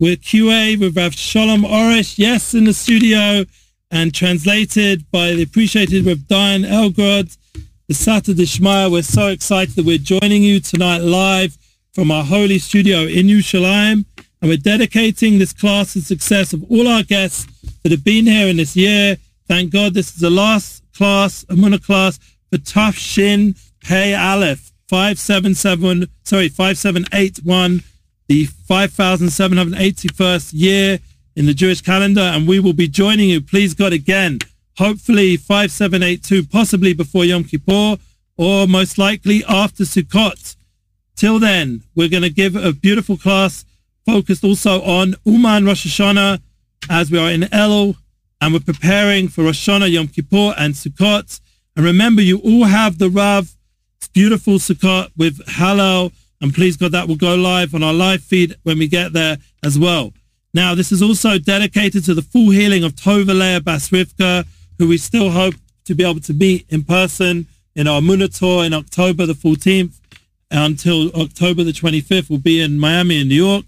We're QA with Rav Shalom Arush, yes, in the studio, and translated by the appreciated Rav Diane Elgrod, the Sata Dishmaya. We're so excited that we're joining you tonight live from our holy studio in Yerushalayim, and we're dedicating this class to success of all our guests that have been here in this year. Thank God this is the last class, Emuna class, for Taf Shin Pei Aleph, 577, sorry, 5781, the 5781st year in the Jewish calendar, and we will be joining you, please God, again, hopefully 5782, possibly before Yom Kippur, or most likely after Sukkot. Till then, we're going to give a beautiful class focused also on Uman Rosh Hashanah as we are in Elul and we're preparing for Rosh Hashanah, Yom Kippur and Sukkot. And remember, you all have the Rav, beautiful Sukkot with Halal. And please God, that will go live on our live feed when we get there as well. Now, this is also dedicated to the full healing of Tova Leah Bas Rivka, who we still hope to be able to meet in person in our Muna tour in October the 14th until October the 25th. We'll be in Miami and New York.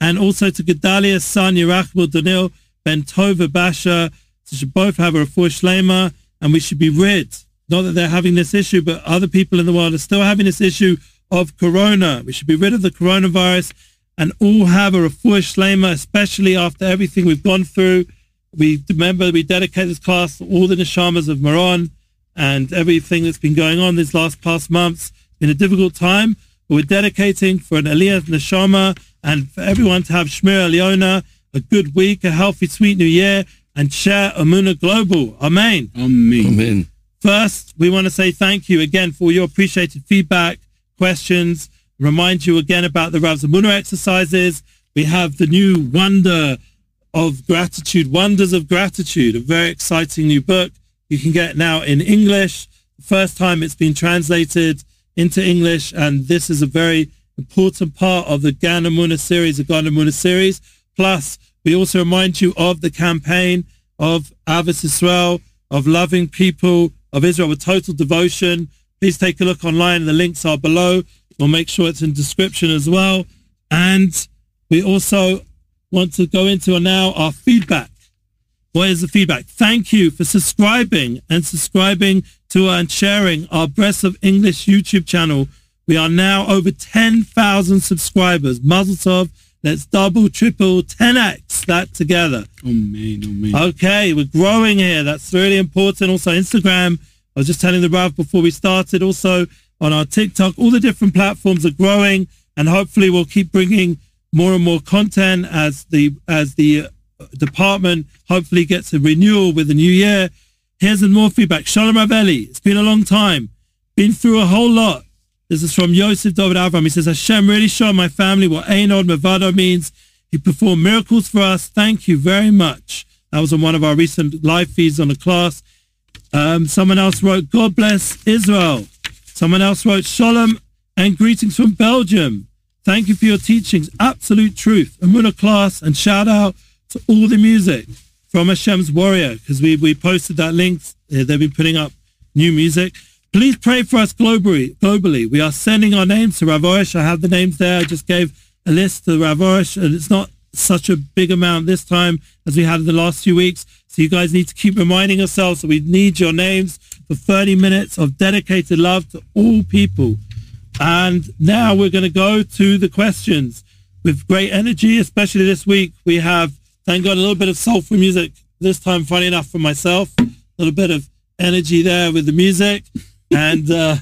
And also to Gedalia's son, Yerachmiel Daniel Ben Tova Basha. So should both have a refuah shlema, and we should be rid. Not that they're having this issue, but other people in the world are still having this issue of corona. We should be rid of the coronavirus and all have a refuah shlema, especially after everything we've gone through. We remember we dedicate this class to all the neshamas of Meron and everything that's been going on these last past months. It's been a difficult time, but we're dedicating for an Aliyah neshama and for everyone to have Shmir Eliona, a good week, a healthy, sweet new year, and share Emuna Global. Amen. Amen. Amen. First, we want to say thank you again for your appreciated feedback, questions, remind you again about the Rav's Emuna exercises. We have the new Wonder of Gratitude, Wonders of Gratitude, a very exciting new book you can get now in English. First time it's been translated into English, and this is a very important part of the Gan Emuna series, the Gan Emuna series. Plus, we also remind you of the campaign of Ahavas Israel, of loving people of Israel with total devotion. Please take a look online. The links are below. We'll make sure it's in description as well. And we also want to go into now our feedback. What is the feedback? Thank you for subscribing and subscribing to and sharing our Breath of English YouTube channel. We are now over 10,000 subscribers. Mazel tov. Let's double, triple, 10x that together. Oh, Amen. Oh, Amen. Okay, we're growing here. That's really important. Also, Instagram. I was just telling the Rav before we started. Also, on our TikTok, all the different platforms are growing, and hopefully, we'll keep bringing more and more content as the as the uh, department hopefully gets a renewal with the new year. Here's some more feedback. Shalom Raveli. It's been a long time. Been through a whole lot. This is from Yosef David Avram. He says, Hashem really showed my family what Ein Od Milvado means. He performed miracles for us. Thank you very much. That was on one of our recent live feeds on the class. Um, someone else wrote, God bless Israel. Someone else wrote, Shalom and greetings from Belgium. Thank you for your teachings. Absolute truth. Emuna class and shout out to all the music from Hashem's Warrior because we, we posted that link. Uh, They've been putting up new music. Please pray for us globally. Globally, we are sending our names to Rav Arush. I have the names there. I just gave a list to Rav Arush, and it's not such a big amount this time as we had in the last few weeks. So you guys need to keep reminding yourselves that we need your names for 30 minutes of dedicated love to all people. And now we're going to go to the questions with great energy, especially this week. We have, thank God, a little bit of soulful music this time, funny enough for myself, a little bit of energy there with the music. And, uh,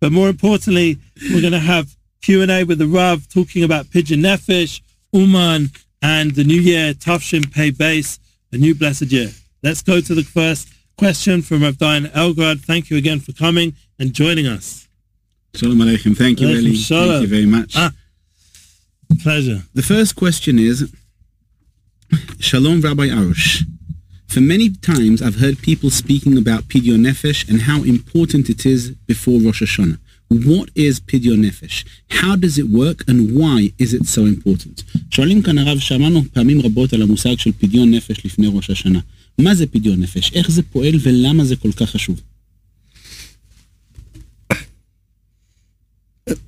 but more importantly, we're going to have Q&A with the Rav talking about Pidyon Nefesh, Uman, and the new year, Tafshin Pei Base, a new blessed year. Let's go to the first question from Rav Diane Elgrad. Thank you again for coming and joining us. Shalom Aleichem. Thank you, Eli. Thank you very much. Ah. Pleasure. The first question is Shalom, Rabbi Arush. For many times, I've heard people speaking about Pidyon Nefesh and how important it is before Rosh Hashanah. What is Pidyon Nefesh? How does it work and why is it so important? שואלים כאן הרב, שמענו פעמים רבות על המושג של פדיון נפש לפני ראש השנה. מה זה פדיון נפש? איך זה פועל ולמה זה כל כך חשוב?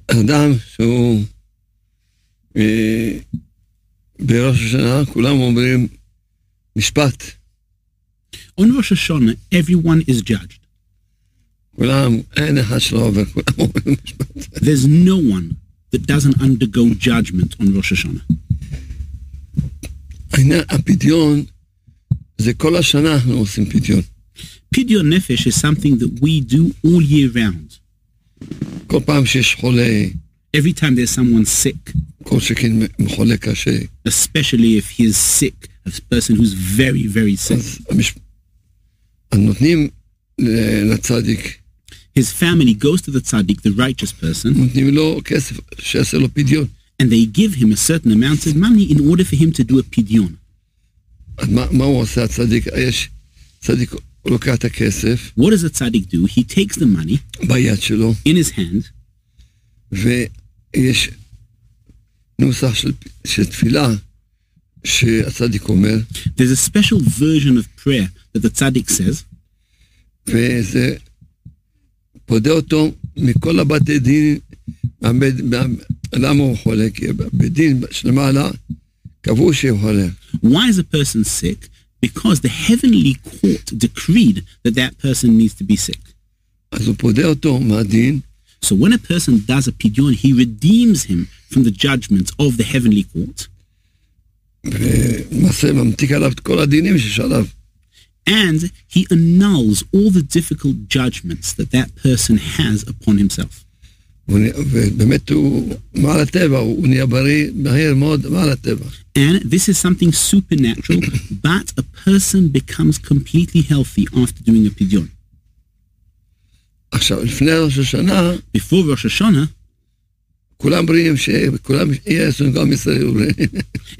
אדם שהוא אה, בראש השנה כולם אומרים משפט. On Rosh Hashanah, everyone is judged. There's no one that doesn't undergo judgment on Rosh Hashanah. העניין, הפדיון, זה כל השנה אנחנו עושים פדיון. Pidyon Nefesh is something that we do all year round. כל פעם שיש חולה, Every time there's someone sick, כל שכן חולה קשה, especially if he is sick, a person who's very, very sick, אז, המש... אז נותנים ל- לצדיק, his family goes to the tzaddik, the righteous person, נותנים לו כסף שיעשה לו פדיון. and they give him a certain amount of money in order for him to do a pidyon. אז מה, מה הוא עושה הצדיק? יש, צדיק הוא לוקח את הכסף What does a tzaddik do? He takes the money ביד שלו, in his hand, ויש נוסח של, של תפילה שהצדיק אומר, there's a special version of prayer that the tzaddik says, וזה פודה אותו מכל הבתי דין, מהבית- מה- למה הוא חולה? כי בית דין שלמעלה קבעו שהוא חולה. why is a person sick? Because the heavenly court decreed that that person needs to be sick. אז הוא פודה אותו מהדין, So when a person does a pidyon, he redeems him from the judgment of the heavenly court, ולמעשה ממתיק עליו את כל הדינים שיש עליו. and he annuls all the difficult judgments that that person has upon himself. והוא נהיה- ובאמת הוא מעל הטבע, הוא נהיה בריא מהר מאוד מעל הטבע. And this is something supernatural, but a person becomes completely healthy after doing a pidyon. עכשיו, לפני ראש השנה, Before Rosh Hashanah, כולם בריאים, שכולם יהיה אצלנו גם ישראל בריאים.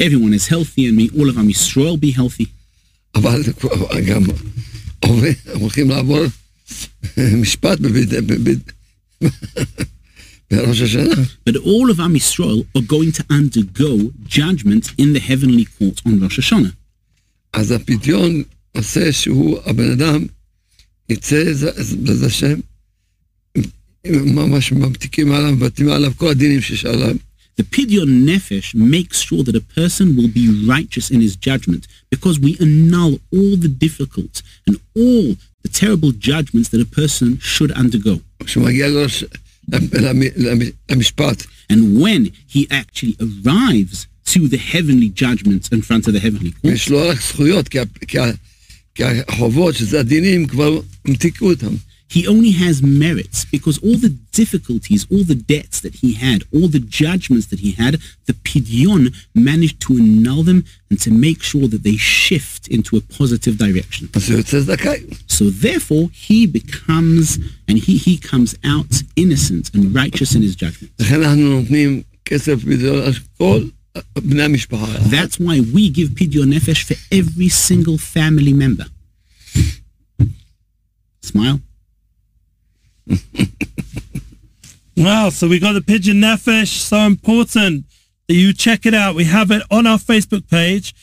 everyone is healthy and may all of Am Yisrael be healthy. אבל זה כבר גם עובר- הולכים לעבור משפט בבית... בבית- בראש השנה. But all of Am Yisrael are going to undergo judgment in the heavenly court on Rosh Hashanah. אז הפדיון עושה שהוא, הבן אדם יצא, ז- בעזרת השם, ממש ממתיקים עליו, מבטאים עליו כל הדינים שיש עליו. The Pidyon Nefesh makes sure that a person will be righteous in his judgment because we annul all the difficult and all the terrible judgments that a person should undergo. And when he actually arrives to the heavenly judgments in front of the heavenly court, he only has merits because all the difficulties, all the debts that he had, all the judgments that he had, the pidyon managed to annul them and to make sure that they shift into a positive direction. So it says okay. So therefore, he becomes and he he comes out innocent and righteous in his judgment. That's why we give pidyon nefesh for every single family member. Smile. Wow, so we got the pidyon nefesh, so important that you check it out. We have it on our Facebook page.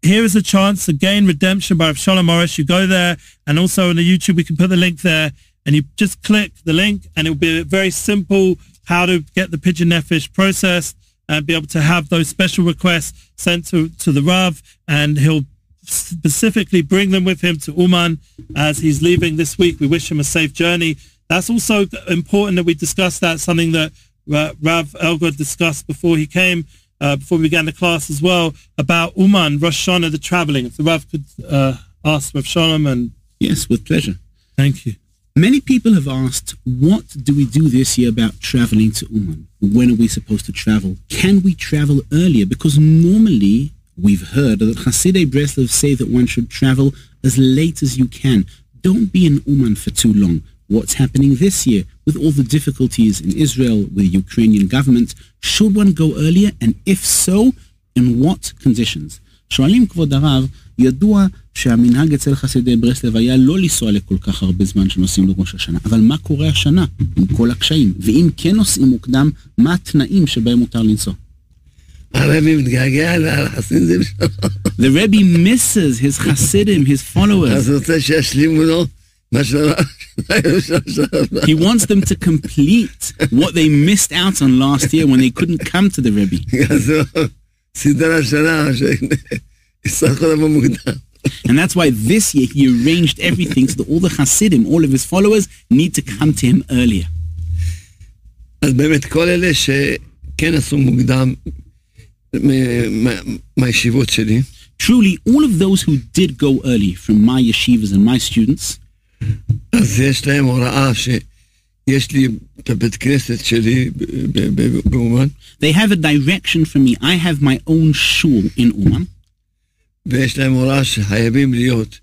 Here is a chance to gain redemption by Shalom Morris. You go there and also on the YouTube, we can put the link there and you just click the link and it'll be very simple how to get the pidyon nefesh processed and uh, be able to have those special requests sent to, to the Rav and he'll specifically bring them with him to Uman as he's leaving this week. We wish him a safe journey. That's also important that we discuss that, something that uh, Rav Elgar discussed before he came, uh, before we began the class as well, about Uman, Rosh Hashanah, the traveling. If the Rav could uh, ask Rav Shalom and Yes, with pleasure. thank you. Many people have asked, what do we do this year about traveling to Uman? When are we supposed to travel? Can we travel earlier? Because normally we've heard that Hasidei Breslov say that one should travel as late as you can. Don't be in Uman for too long What's happening this year with all the difficulties in Israel with the Ukrainian government? Should one go earlier? And if so, in what conditions? שואלים כבוד הרב, ידוע שהמנהג אצל חסידי ברסלב היה לא לנסוע לכל כך הרבה זמן שנוסעים לראש השנה, אבל מה קורה השנה עם כל הקשיים? ואם כן נוסעים מוקדם, מה התנאים שבהם מותר לנסוע? הרבי מתגעגע לחסידים שלו, The Rebbe misses his Hasidim, his followers. אז הוא רוצה שישלימו לו מה שלא... He wants them to complete what they missed out on last year when they couldn't come to the Rebbe. אז הוא סדרה שנה שיצטרכו לבוא מוקדם. And that's why this year he arranged everything so that all the Hasidim, all of his followers, need to come to him earlier. אז באמת כל אלה שכן עשו מוקדם מ- מה- מהישיבות שלי, Truly, all of those who did go early from my yeshivas and my students, אז יש להם הוראה שיש לי את הבית כנסת שלי ב- ב- ב- באומן, they have a direction from me. I have my own shul in Uman, ויש להם הוראה שחייבים להיות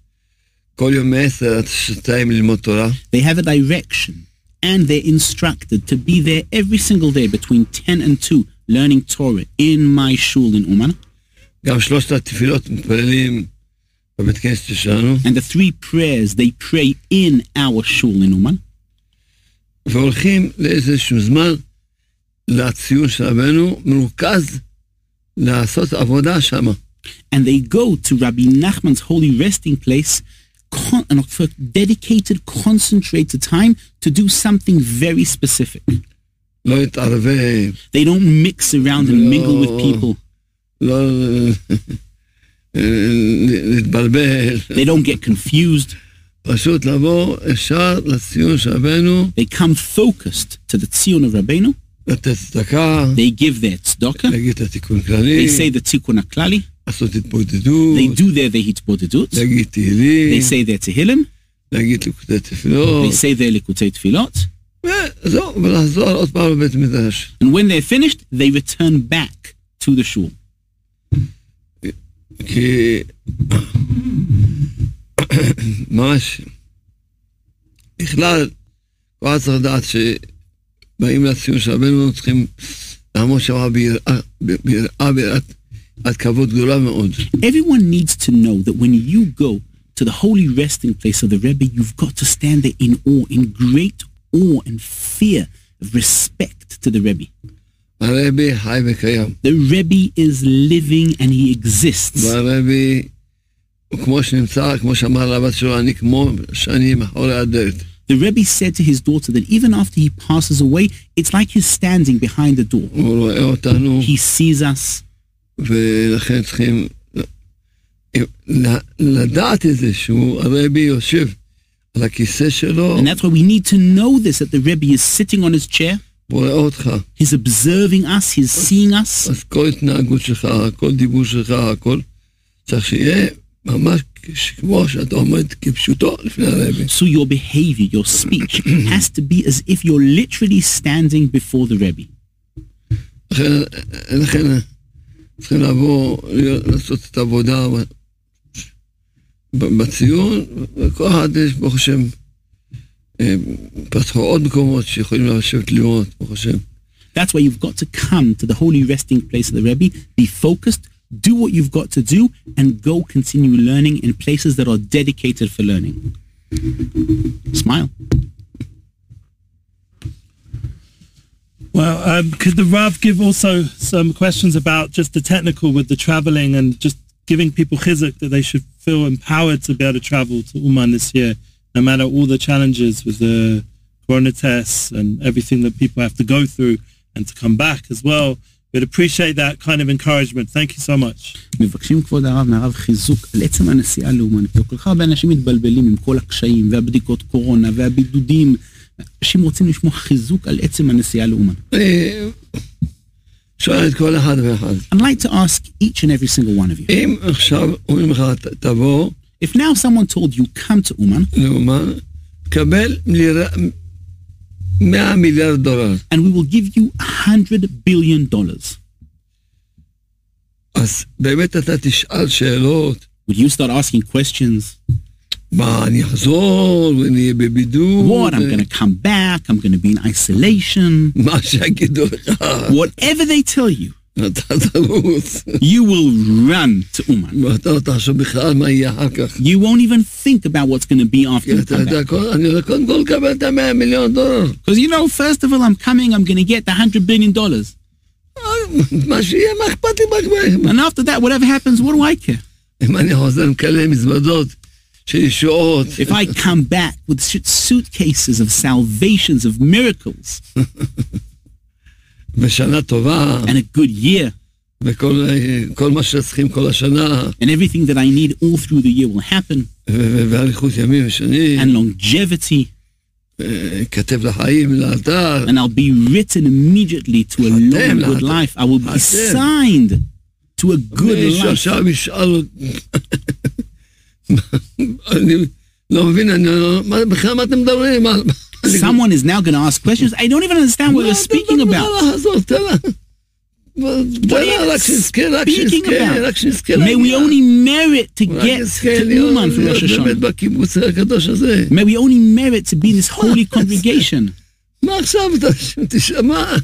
כל יום מ-10 עד שתיים ללמוד תורה, they have a direction, and they're instructed to be there every single day between 10 and 2, learning Torah in my shul in Uman. גם שלושת התפילות מתפללים בבית כנסת שלנו, And the three prayers they pray in our shul in Uman. והולכים לאיזשהו זמן לציון של רבנו, מרוכז לעשות עבודה שמה. and they go to Rabbi Nachman's holy resting place con- and for dedicated, concentrated time to do something very specific. לא להתערבב, They don't mix around and mingle with people. לא להתבלבל, They don't get confused. פשוט לבוא ישר לציון של רבנו, They come focused to the Tzion of Rabbeinu. לתת צדקה, They give their tzedakah. להגיד את התיקון כללי, They say the tikkun aklali. לעשות התבודדות, They do their vehit bodedut. להגיד תהילים, They say their tehillim. להגיד ליקודי תפילות, They say their likutei tefillot. וזהו, ולחזור עוד פעם לבית מדרש. And when they're finished, they return back to the shul. כי ממש בכלל כבר צריך לדעת שבאים לציון של רבנו צריכים לעמוד שם ביראה, ביראה, ביראת עד כבוד גדולה מאוד. Everyone needs to know that when you go to the holy resting place of the Rebbe, you've got to stand there in awe, in great awe and fear of respect to the Rebbe. The Rebbe is living and he exists. The Rebbe said to his daughter that even after he passes away, it's like he's standing behind the door. He sees us. And that's why we need to know this, that the Rebbe is sitting on his chair. הוא רואה אותך. He's observing us. He's seeing us. אז כל התנהגות שלך, כל דיבור שלך, הכל צריך שיהיה ממש כמו שאתה עומד כפשוטו לפני הרבי. So your behavior, your speech has to be as if you're literally standing before the Rebbe. לכן, לכן צריכים לבוא, להיות- לעשות את העבודה ב- בציון, וכל אחד יש, ברוך השם, אה, פתחו עוד מקומות שיכולים לשבת ללמוד, ברוך השם. That's why you've got to come to the holy resting place of the Rebbe, be focused, do what you've got to do, and go continue learning in places that are dedicated for learning. Smile. Well, um, could the Rav give also some questions about just the technical with the traveling and just giving people chizuk that they should feel empowered to be able to travel to Uman this year, no matter all the challenges with the corona tests and everything that people have to go through and to come back as well. We'd appreciate that kind of encouragement. Thank you so much. מבקשים כבוד הרב מהרב חיזוק על עצם הנסיעה לאומן. כי כל כך הרבה אנשים מתבלבלים עם כל הקשיים והבדיקות קורונה והבידודים. אנשים רוצים לשמוע חיזוק על עצם הנסיעה לאומן. אני שואל את כל אחד ואחד, I'd like to ask each and every single one of you. אם עכשיו אומרים לך, ת- תבוא if now someone told you, come to Uman, Uman and we will give you $100 billion. Would you start asking questions? What, I'm going to come back, I'm going to be in isolation. Whatever they tell you you will run to Uman. You won't even think about what's going to be after Because you know, first of all, I'm coming, I'm going to get the $100 billion. And after that, whatever happens, what do I care? If I come back with suitcases of salvations, of miracles. בשנה טובה, and a good year, וכל כל מה שצריכים כל השנה, and everything that I need all through the year will happen, ו- ו- ואריכות ימים ושנים, and longevity, אה, כתב לחיים, לאלתר, and I'll be written immediately to a long Atem, good Atem. life. I will be Atem. signed to a good מישהו life. עכשיו ישאל אותי, אני לא מבין, אני לא, מה- בכלל מה אתם מדברים? מה- מה- אני- Someone is now going to ask questions. I don't even understand what מה you're אתם speaking מדברים? about. מה לעשות? תן לה. תן are you לה, רק שנזכה, רק speaking שנזכה, about? רק שנזכה May we להגיע. only merit to רק get נזכה to להיות Uman for להיות Rosh באמת Hashanah. בקיבוץ הקדוש הזה. May we only merit to be in this holy congregation. מה עכשיו אתה תשמע, מה,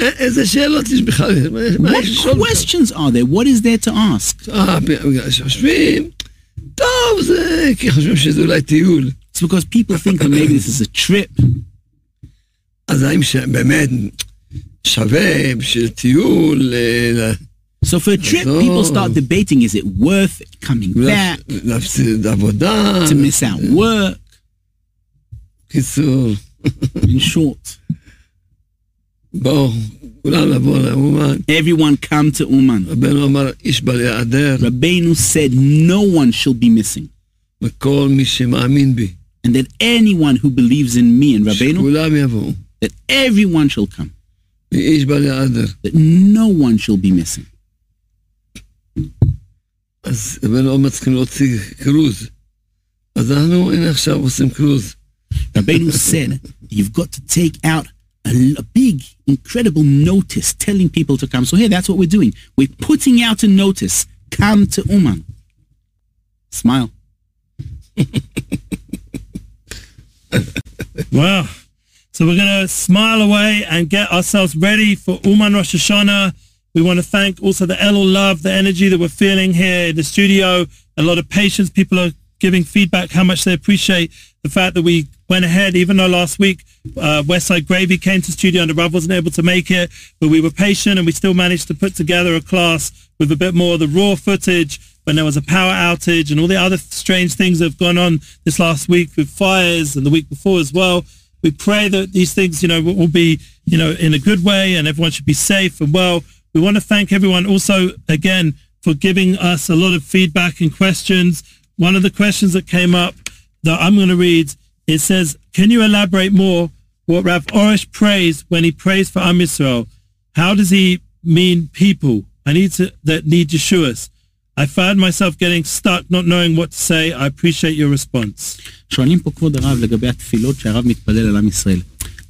א- איזה שאלות יש בכלל? מה- מה What יש לשאול? בכלל? questions are there? What is there to ask? אה, בגלל שחושבים, טוב, זה כי חושבים שזה אולי טיול. It's because people think that maybe this is a trip. אז האם באמת שווה בשביל טיול אה, ל- So for a trip, No. people start debating, is it worth it coming back, להפסיד עבודה? to miss out work? קיצור, In short, בואו, כולם לבוא לאומן. everyone come to Uman. רבנו אמר, איש בל יעדר, Rabbeinu said no one shall be missing. וכל מי שמאמין בי, And that anyone who believes in me and Rabbeinu, שכולם יבואו. that everyone shall come. ואיש בל יעדר. That no one shall be missing. אז רבנו אומר צריכים להוציא קרוז. אז אנחנו, הנה עכשיו עושים קרוז. Rabbeinu said, you've got to take out a, a big, incredible notice telling people to come. So here, that's what we're doing. We're putting out a notice. Come to Uman. Smile. Wow. So we're going to smile away and get ourselves ready for Uman Rosh Hashanah. We want to thank also the Elul love, the energy that we're feeling here in the studio. A lot of patience. People are giving feedback how much they appreciate the fact that we went ahead, even though last week uh, Westside Gravy came to studio and the Rav wasn't able to make it, but we were patient and we still managed to put together a class with a bit more of the raw footage when there was a power outage and all the other strange things that have gone on this last week with fires and the week before as well. We pray that these things, you know, will be, you know, in a good way and everyone should be safe and well. We want to thank everyone also, again, for giving us a lot of feedback and questions. One of the questions that came up that I'm going to read, it says, can you elaborate more what Rav Arush prays when he prays for Am Yisrael? How does he mean people? I need to, that need Yeshua's. I found myself getting stuck, not knowing what to say. I appreciate your response. שואלים פה כבוד הרב לגבי התפילות שהרב מתפלל על עם ישראל.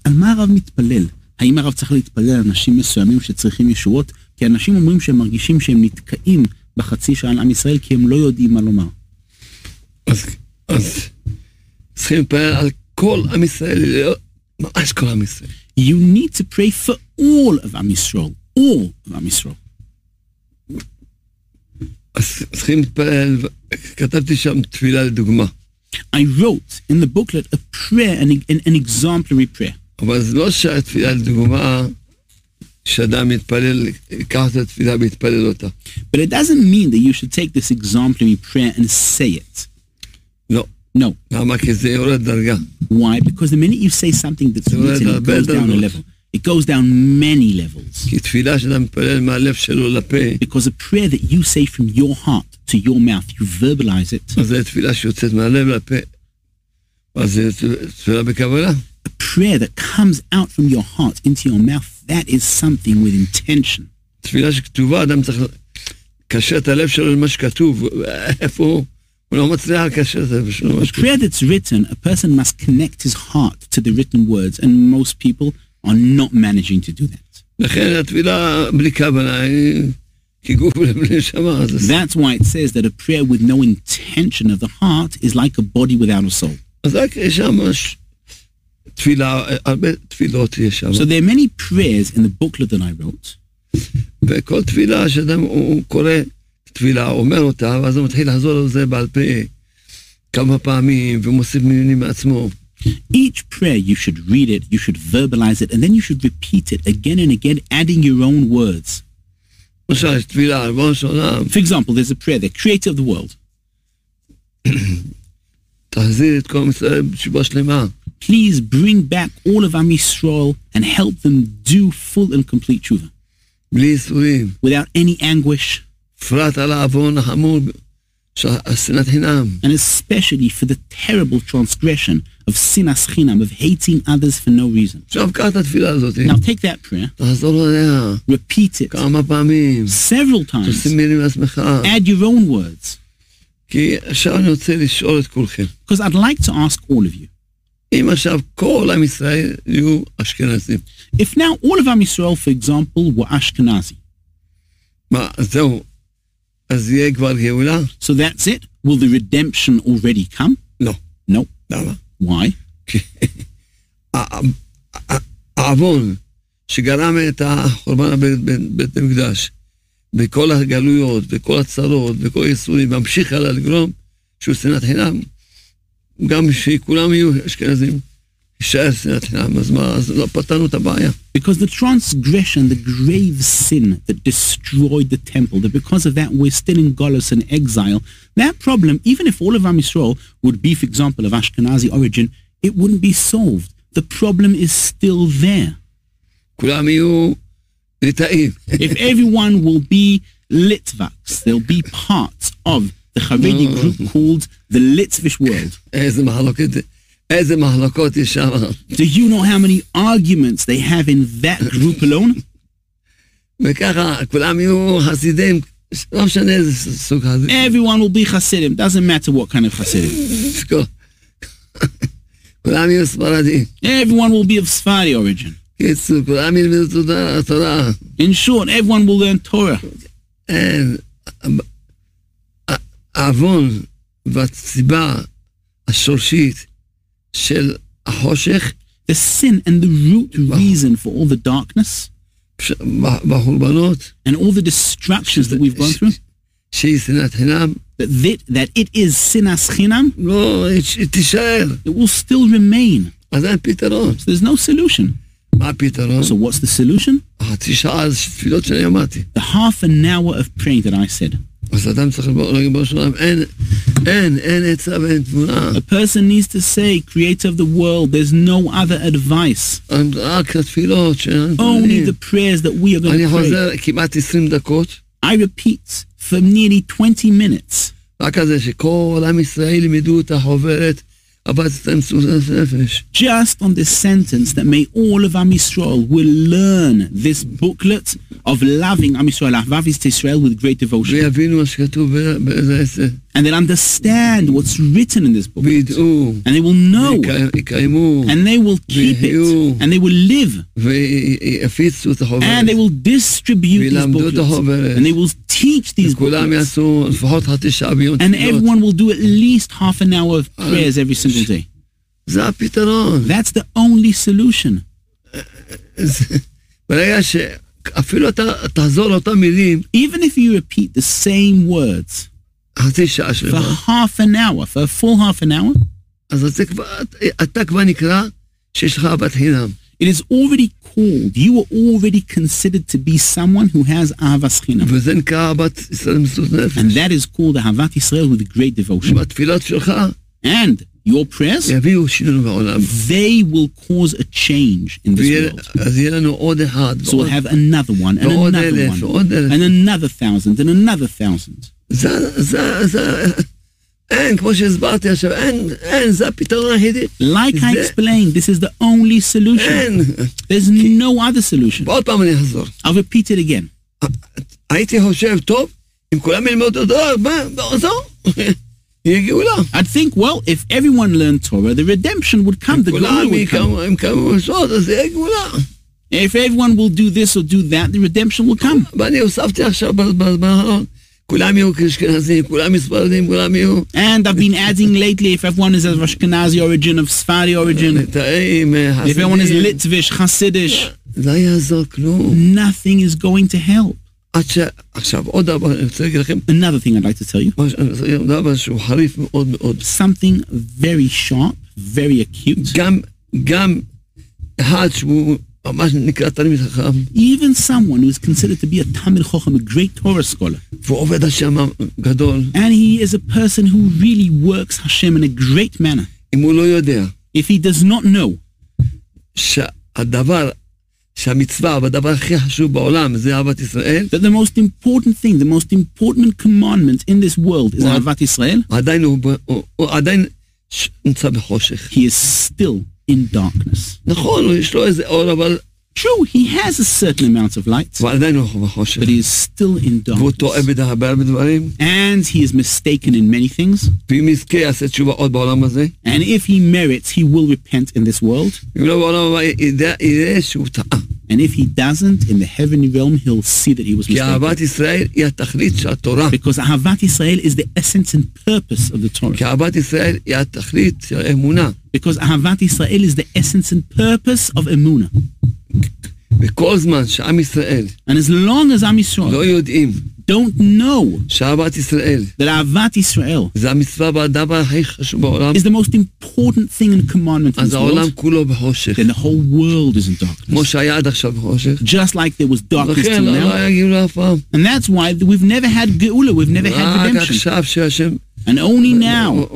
על מה הרב מתפלל? האם הרב צריך להתפלל על אנשים מסוימים שצריכים ישועות? כי אנשים אומרים שהם מרגישים שהם נתקעים בחצי שעה על עם ישראל כי הם לא יודעים מה לומר. אז, אז צריכים להתפלל על כל עם ישראל, לא- ממש כל עם ישראל. You need to pray for all of Am Yisrael. All of Am Yisrael. אז צריכים להתפלל, ו- כתבתי שם תפילה לדוגמה. I wrote in the booklet a prayer, an, an, an exemplary prayer. אבל זה לא שהתפילה לדוגמה, שאדם מתפלל, ייקח את התפילה ויתפלל אותה. But it doesn't mean that you should take this exemplary prayer and say it. לא. No. למה? כי זה יורד דרגה. Why? Because the minute you say something that's So written, it better goes down a not. level. It goes down many levels. Because a prayer that you say from your heart to your mouth, you verbalize it. A prayer that comes out from your heart into your mouth, that is something with intention. A prayer that's written, a person must connect his heart to the written words, and most people are not managing to do that. לכן התפילה בלי כוונה היא כגוף בלי נשמה. אז That's why it says that a prayer with no intention of the heart is like a body without a soul. אז רק יש שם ש- תפילה, הרבה תפילות יש שם. So there are many prayers in the booklet that I wrote, וכל תפילה שאדם הוא הוא קורא תפילה, אומר אותה, ואז הוא מתחיל לחזור על זה בעל פה כמה פעמים, ומוסיף מילים מעצמו. each prayer, you should read it, you should verbalize it, and then you should repeat it again and again, adding your own words. For example, there's a prayer, the creator of the world. Please bring back all of Am Yisrael and help them do full and complete tshuva. Without any anguish. And especially for the terrible transgression of sinas chinam, of hating others for no reason. Now take that prayer, repeat it. Several times, add your own words. Because I'd like to ask all of you. If now all of Am Yisrael, for example, were Ashkenazi, אז יהיה כבר גאולה? so that's it. Will the redemption already come? לא. No. למה? Why? העוון שגרם את החורבן בית- המקדש, וכל הגלויות, וכל הצרות, וכל הייסורים, ממשיך הלאה לגרום שהוא שנאת חינם, גם שכולם יהיו אשכנזים, Because the transgression, the grave sin that destroyed the temple, that because of that we're still in Golos and exile, that problem, even if all of Am Yisrael would be, for example, of Ashkenazi origin, it wouldn't be solved. The problem is still there. if everyone will be Litvaks, they'll be parts of the Haredi group called the Litvish world. איזה מחלוקת, איזה מחלוקות יש שם. Do you know how many arguments they have in that group alone? וככה כולם יהיו חסידים, לא משנה איזה סוג חסיד. Everyone will be Hasidim. Doesn't matter what kind of Hasidim. כולם יהיו ספרדים. Everyone will be of Sephardi origin. קיצור, כולם ילמדו תודה- תורה. In short, everyone will learn Torah. אין, ה- העוון והסיבה השורשית של החושך The sin and the root reason for all the darkness ש- בחורבנות, and all the destructions that we've gone through, שהיא שנאת חינם, that, that, that it is sinas chinam, לא, היא תישאר. it will still remain. אז אין פתרון. So there's no solution. מה הפתרון? So what's the solution? החצי שעה זה תפילות שאני אמרתי. The half an hour of praying that I said. אז אדם צריך לריבונו של עולם, אין, אין, אין עצה ואין תמונה. A person needs to say, Creator of the world, there's no other advice. רק התפילות שאנחנו Only the prayers that we are going אני to pray. חוזר כמעט 20 דקות, I repeat, for nearly 20 minutes, רק על זה שכל עם ישראל ילמדו את החוברת, just on this sentence that may all of Am Yisrael will learn this booklet of loving Am Yisrael, Ahvav Israel with great devotion. And they'll understand what's written in this book. And they will know. And they will keep it. And they will live. And they will distribute this booklet. And they will teach these booklets. And everyone will do at least half an hour of prayers every single day. That's the only solution. Even if you repeat the same words for half an hour, for a full half an hour, it is already called. You are already considered to be someone who has Ahavas Chinam. And that is called Ahavat Israel with great devotion. And your prayers, they will cause a change in this world. So we'll have another one, and another one, and another thousand, and another thousand. זה, זה, זה, אין, כמו שהסברתי עכשיו, אין, אין, זה הפתרון היחידי. Like I זה- explained, this is the only solution. אין. There's no other solution. ועוד פעם אני אחזור. I'll repeat it again. הייתי חושב, טוב, אם כולם ילמדו את הדבר, מה, זהו, יהיה גאולה. I'd think, well, if everyone learned Torah, the redemption would come, the glory כולם would come. יקמו- הם קמו לשעות, אז יהיה גאולה. If everyone will do this or do that, the redemption will come. And I've been adding lately, if everyone is of Ashkenazi origin, of Sfari origin, if everyone is Litvish, Hasidish, nothing is going to help. Another thing I'd like to tell you. Something very sharp, very acute. Even someone who is considered to be a talmid chacham, a great Torah scholar. And he is a person who really works Hashem in a great manner. If he does not know that the most important thing, the most important commandment in this world is אהבת Israel, he is still in darkness. נכון, יש לו איזה אור, אבל True, he has a certain amount of light, הוא עדיין הוא בחושך. but he is still in והוא טועה darkness. בהרבה הרבה דברים, And he is mistaken in many things. ואם יזכה יעשה תשובה עוד בעולם הזה, And if he merits, he will repent in this world. אם לא בעולם הבא ידע- יראה שהוא טעה. And if he doesn't, in the heavenly realm, he'll see that he was כי אהבת mistaken. ישראל היא התכלית של התורה. Because Ahavat Israel is the essence and purpose of the Torah. כי אהבת ישראל היא התכלית של האמונה. Because Ahavat Israel is the essence and purpose of Emunah. וכל זמן שעם ישראל And as long as Am Yisrael לא יודעים don't know Shabbat Israel. that Avat Israel is the most important thing and commandment in world. Then the whole world is in darkness. Just like there was darkness till now. And that's why we've never had Geula, we've never had redemption. And only now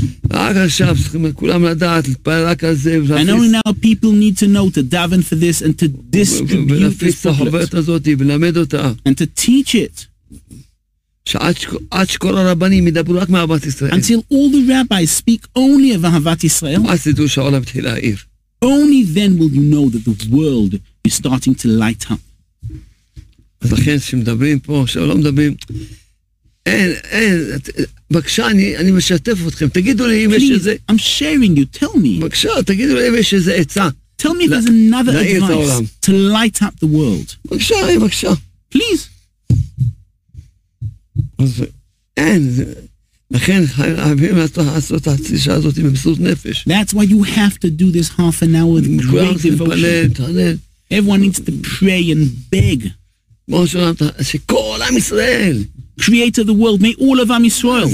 ממש, רק עכשיו צריכים כולם לדעת, להתפלל רק על זה, and only now people need to know to daven for this and to distribute ולהפיץ this את החוברת booklet הזאת וללמד אותה. and to teach it שעד שכל- עד שכל הרבנים ידברו רק מאהבת ישראל. until all the rabbis speak only of Ahavat Israel. אז תדעו שהעולם התחיל להעיר. Only then will you know that the world is starting to light up. אז לכן כשמדברים פה, כשלא מדברים, אין, אין, את- בבקשה, אני, אני משתף אתכם, תגידו לי אם יש איזה, I'm sharing you. Tell me. בבקשה, תגידו לי אם יש איזה עצה. Tell me if there's another advice to light up the world. בבקשה, בבקשה. Please. אז אין, לכן חייבים לעשות- את התסישה הזאת במסירות נפש. That's why you have to do this half an hour with great devotion. Everyone needs to pray and beg. כמו שאמרת, שכל עם ישראל, Creator of the world, may all of Am Yisrael.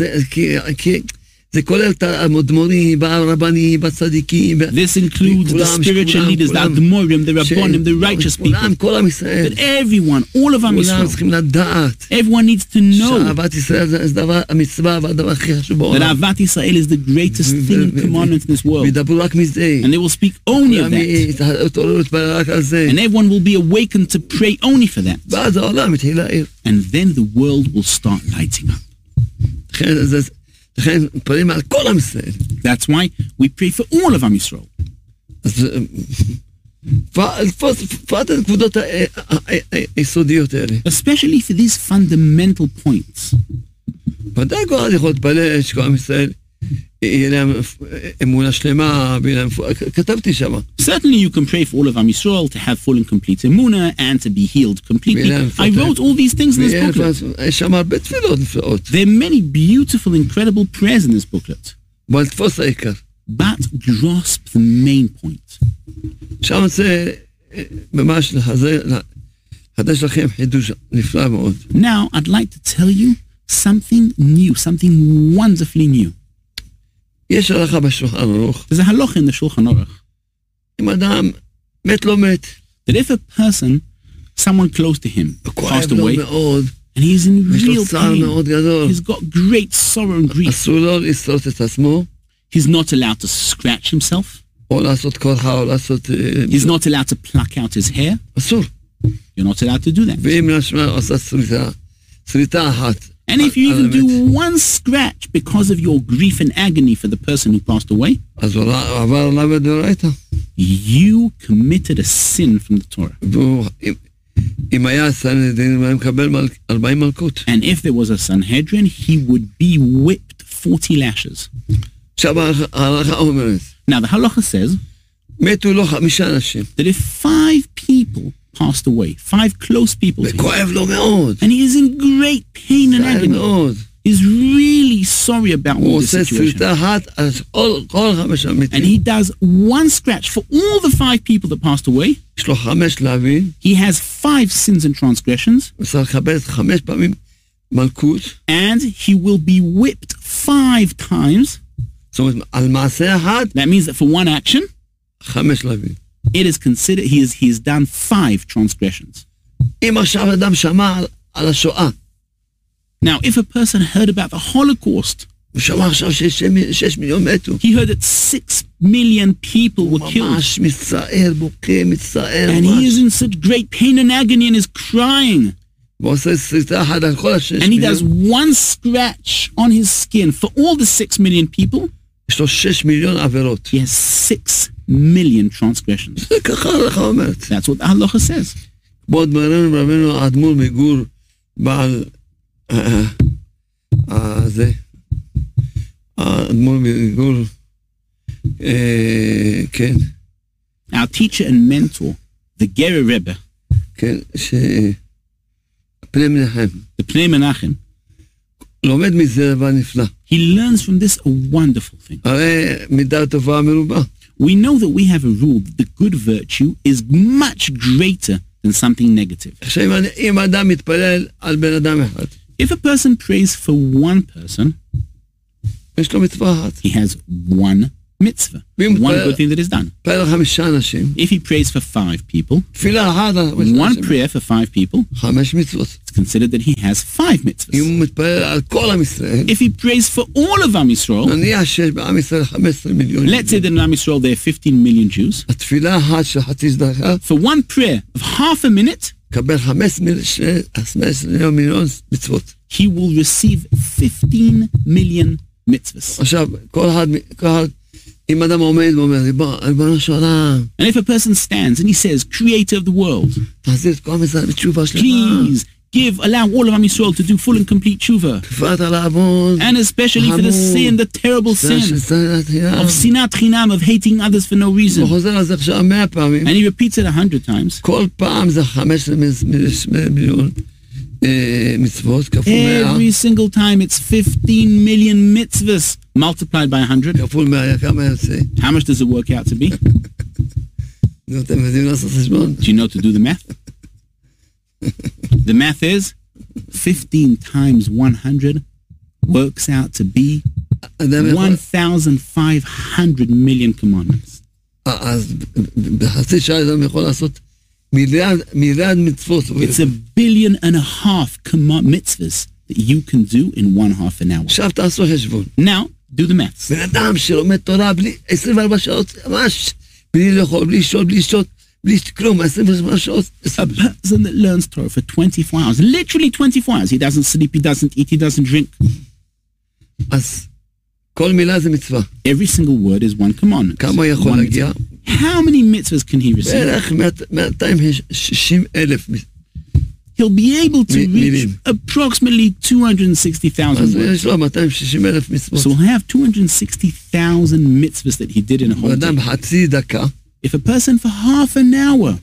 זה, כי, כי, זה כולל את האדמו"רים, הרבנים, הצדיקים, This includes the כולם, spiritual שכולם, leaders, the כולם, Admorim, the Rabbonim, the righteous people. כולם, כל עם ישראל, That everyone, all of Am כולם Yisrael, צריכים לדעת everyone needs to know שאהבת ישראל זה זה דבר, המצווה והדבר הכי חשוב that בעולם. Ahavat Israel is the greatest thing and commandment in this world. וידברו רק מזה. And they will speak only of כולם that. יתעוררו להתפלל רק על זה. And everyone will be awakened to pray only for that. ואז העולם התחיל להעיר. And then the world will start lighting up. That's why we pray for all of Am Yisrael. Especially for these fundamental points. יהיה להם אמונה שלמה, ויהיה להם... כתבתי שם. Certainly, you can pray for all of Am Yisrael to have full and complete emuna and to be healed completely. Yeah, I wrote all these things in this ויהיה booklet. לפעמים- יש שם הרבה תפילות נפלאות. There are many beautiful, incredible prayers in this booklet, בוא נתפוס העיקר. but grasp the main point. עכשיו אני רוצה אה, ממש לחזר, לחדש לכם חידוש נפלא מאוד. Now, I'd like to tell you something new, something wonderfully new. יש הלכה בשולחן ערוך, There's a halacha in the Shulchan Aruch אם אדם מת לא מת, that if a person, someone close to him, כואב passed לו away, מאוד, and he's in יש לו real צער pain, מאוד גדול, he's got great sorrow and grief, אסור לו לסרוט את עצמו, he's not allowed to scratch himself, או לעשות קורחה, או לעשות... אה, he's not allowed to pluck out his hair, אסור. you're not allowed to do that. ואם נשמע עושה שריטה, שריטה אחת, And if you even do one scratch because of your grief and agony for the person who passed away, you committed a sin from the Torah. And if there was a Sanhedrin, he would be whipped 40 lashes. Now the halacha says that if five people passed away, five close people to him, וכואב לו מאוד, and he is in great pain and כואב agony, מאוד. is really sorry about הוא all the עושה situation, שריטה אחת, אז כל כל חמש and המתים, he does one scratch for all the five people that passed away, יש לו חמש להבין, he has five sins and transgressions, הוא צריך לקבל חמש פעמים מלכות, and he will be whipped five times. זאת אומרת, על מעשה אחד, That means that for one action, חמש להבין. it is considered, he, is, he has done five transgressions. Now, if a person heard about the Holocaust, he heard that six million people were killed. And he is in such great pain and agony and is crying. And he does one scratch on his skin for all the six million people. He has six million transgressions. That's what halacha says. Our teacher and mentor, the Gerrer Rebbe. The Pnei Menachem, He learns from this a wonderful thing we know that we have a rule that the good virtue is much greater than something negative. If a person prays for one person, he has one mitzvah. One good thing that is done. If he prays for five people, one prayer for five people, it's considered that he has five mitzvahs. If he prays for all of Am Yisrael, let's say that in Am Yisrael there are 15 million Jews, for one prayer of half a minute, he will receive 15 million mitzvahs. עכשיו, כל אחד, כל אחד, אם אדם עומד ואומר, "ריבונו ריבונו של עולם, And if a person stands and he says, Creator of the world, תחזיר את כל עם ישראל בתשובה שלמה, please give, allow all of Am Yisrael to do full and complete tshuva, תפארת על העוון, and especially for the sin, the terrible של sin שנאת חינם." of sinat chinam, of hating others for no הוא reason. חוזר על זה עכשיו מאה פעמים, And he repeats it a hundred times. כל פעם זה 15 מיליון אה, מצוות, כפול מאה, Every single time it's 15 million mitzvahs multiplied by 100. כפול מאה, כמה יוצא? How much does it work out to be? נו, אתם יודעים לעשות חשבון? Do you know to do the math? the math is 15 times 100 works out to be אדם יכול... 1,500 million commandments. אה, אז בחצי שעה אדם יכול לעשות מיליארד, מיליארד מצוות. It's a billion and a half command mitzvahs that you can do in one half an hour. עכשיו תעשו חשבון. Now, do the maths. בן אדם שלומד תורה בלי 24 שעות, ממש, בלי לאכול, בלי לשתות, בלי לשתות, בלי כלום, 24 שעות. A person that learns Torah for 24 hours, literally 24 hours, he doesn't sleep, he doesn't eat, he doesn't drink. אז כל מילה זה מצווה. Every single word is one commandment. כמה הוא יכול One להגיע? how many mitzvahs can he receive? He'll be able to reach approximately 260,000 mitzvahs. So we'll have 260,000 mitzvahs that he did in a whole day. If a person for half an hour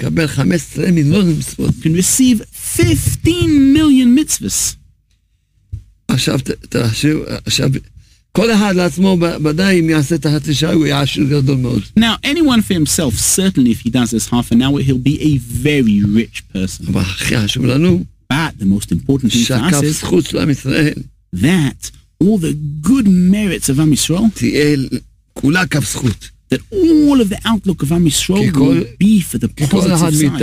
can receive 15 million mitzvahs, now, anyone for himself, certainly if he does this half an hour, he'll be a very rich person. But the most important thing for us is that all the good merits of Am Yisrael, that all of the outlook of Am Yisrael will be for the positive side.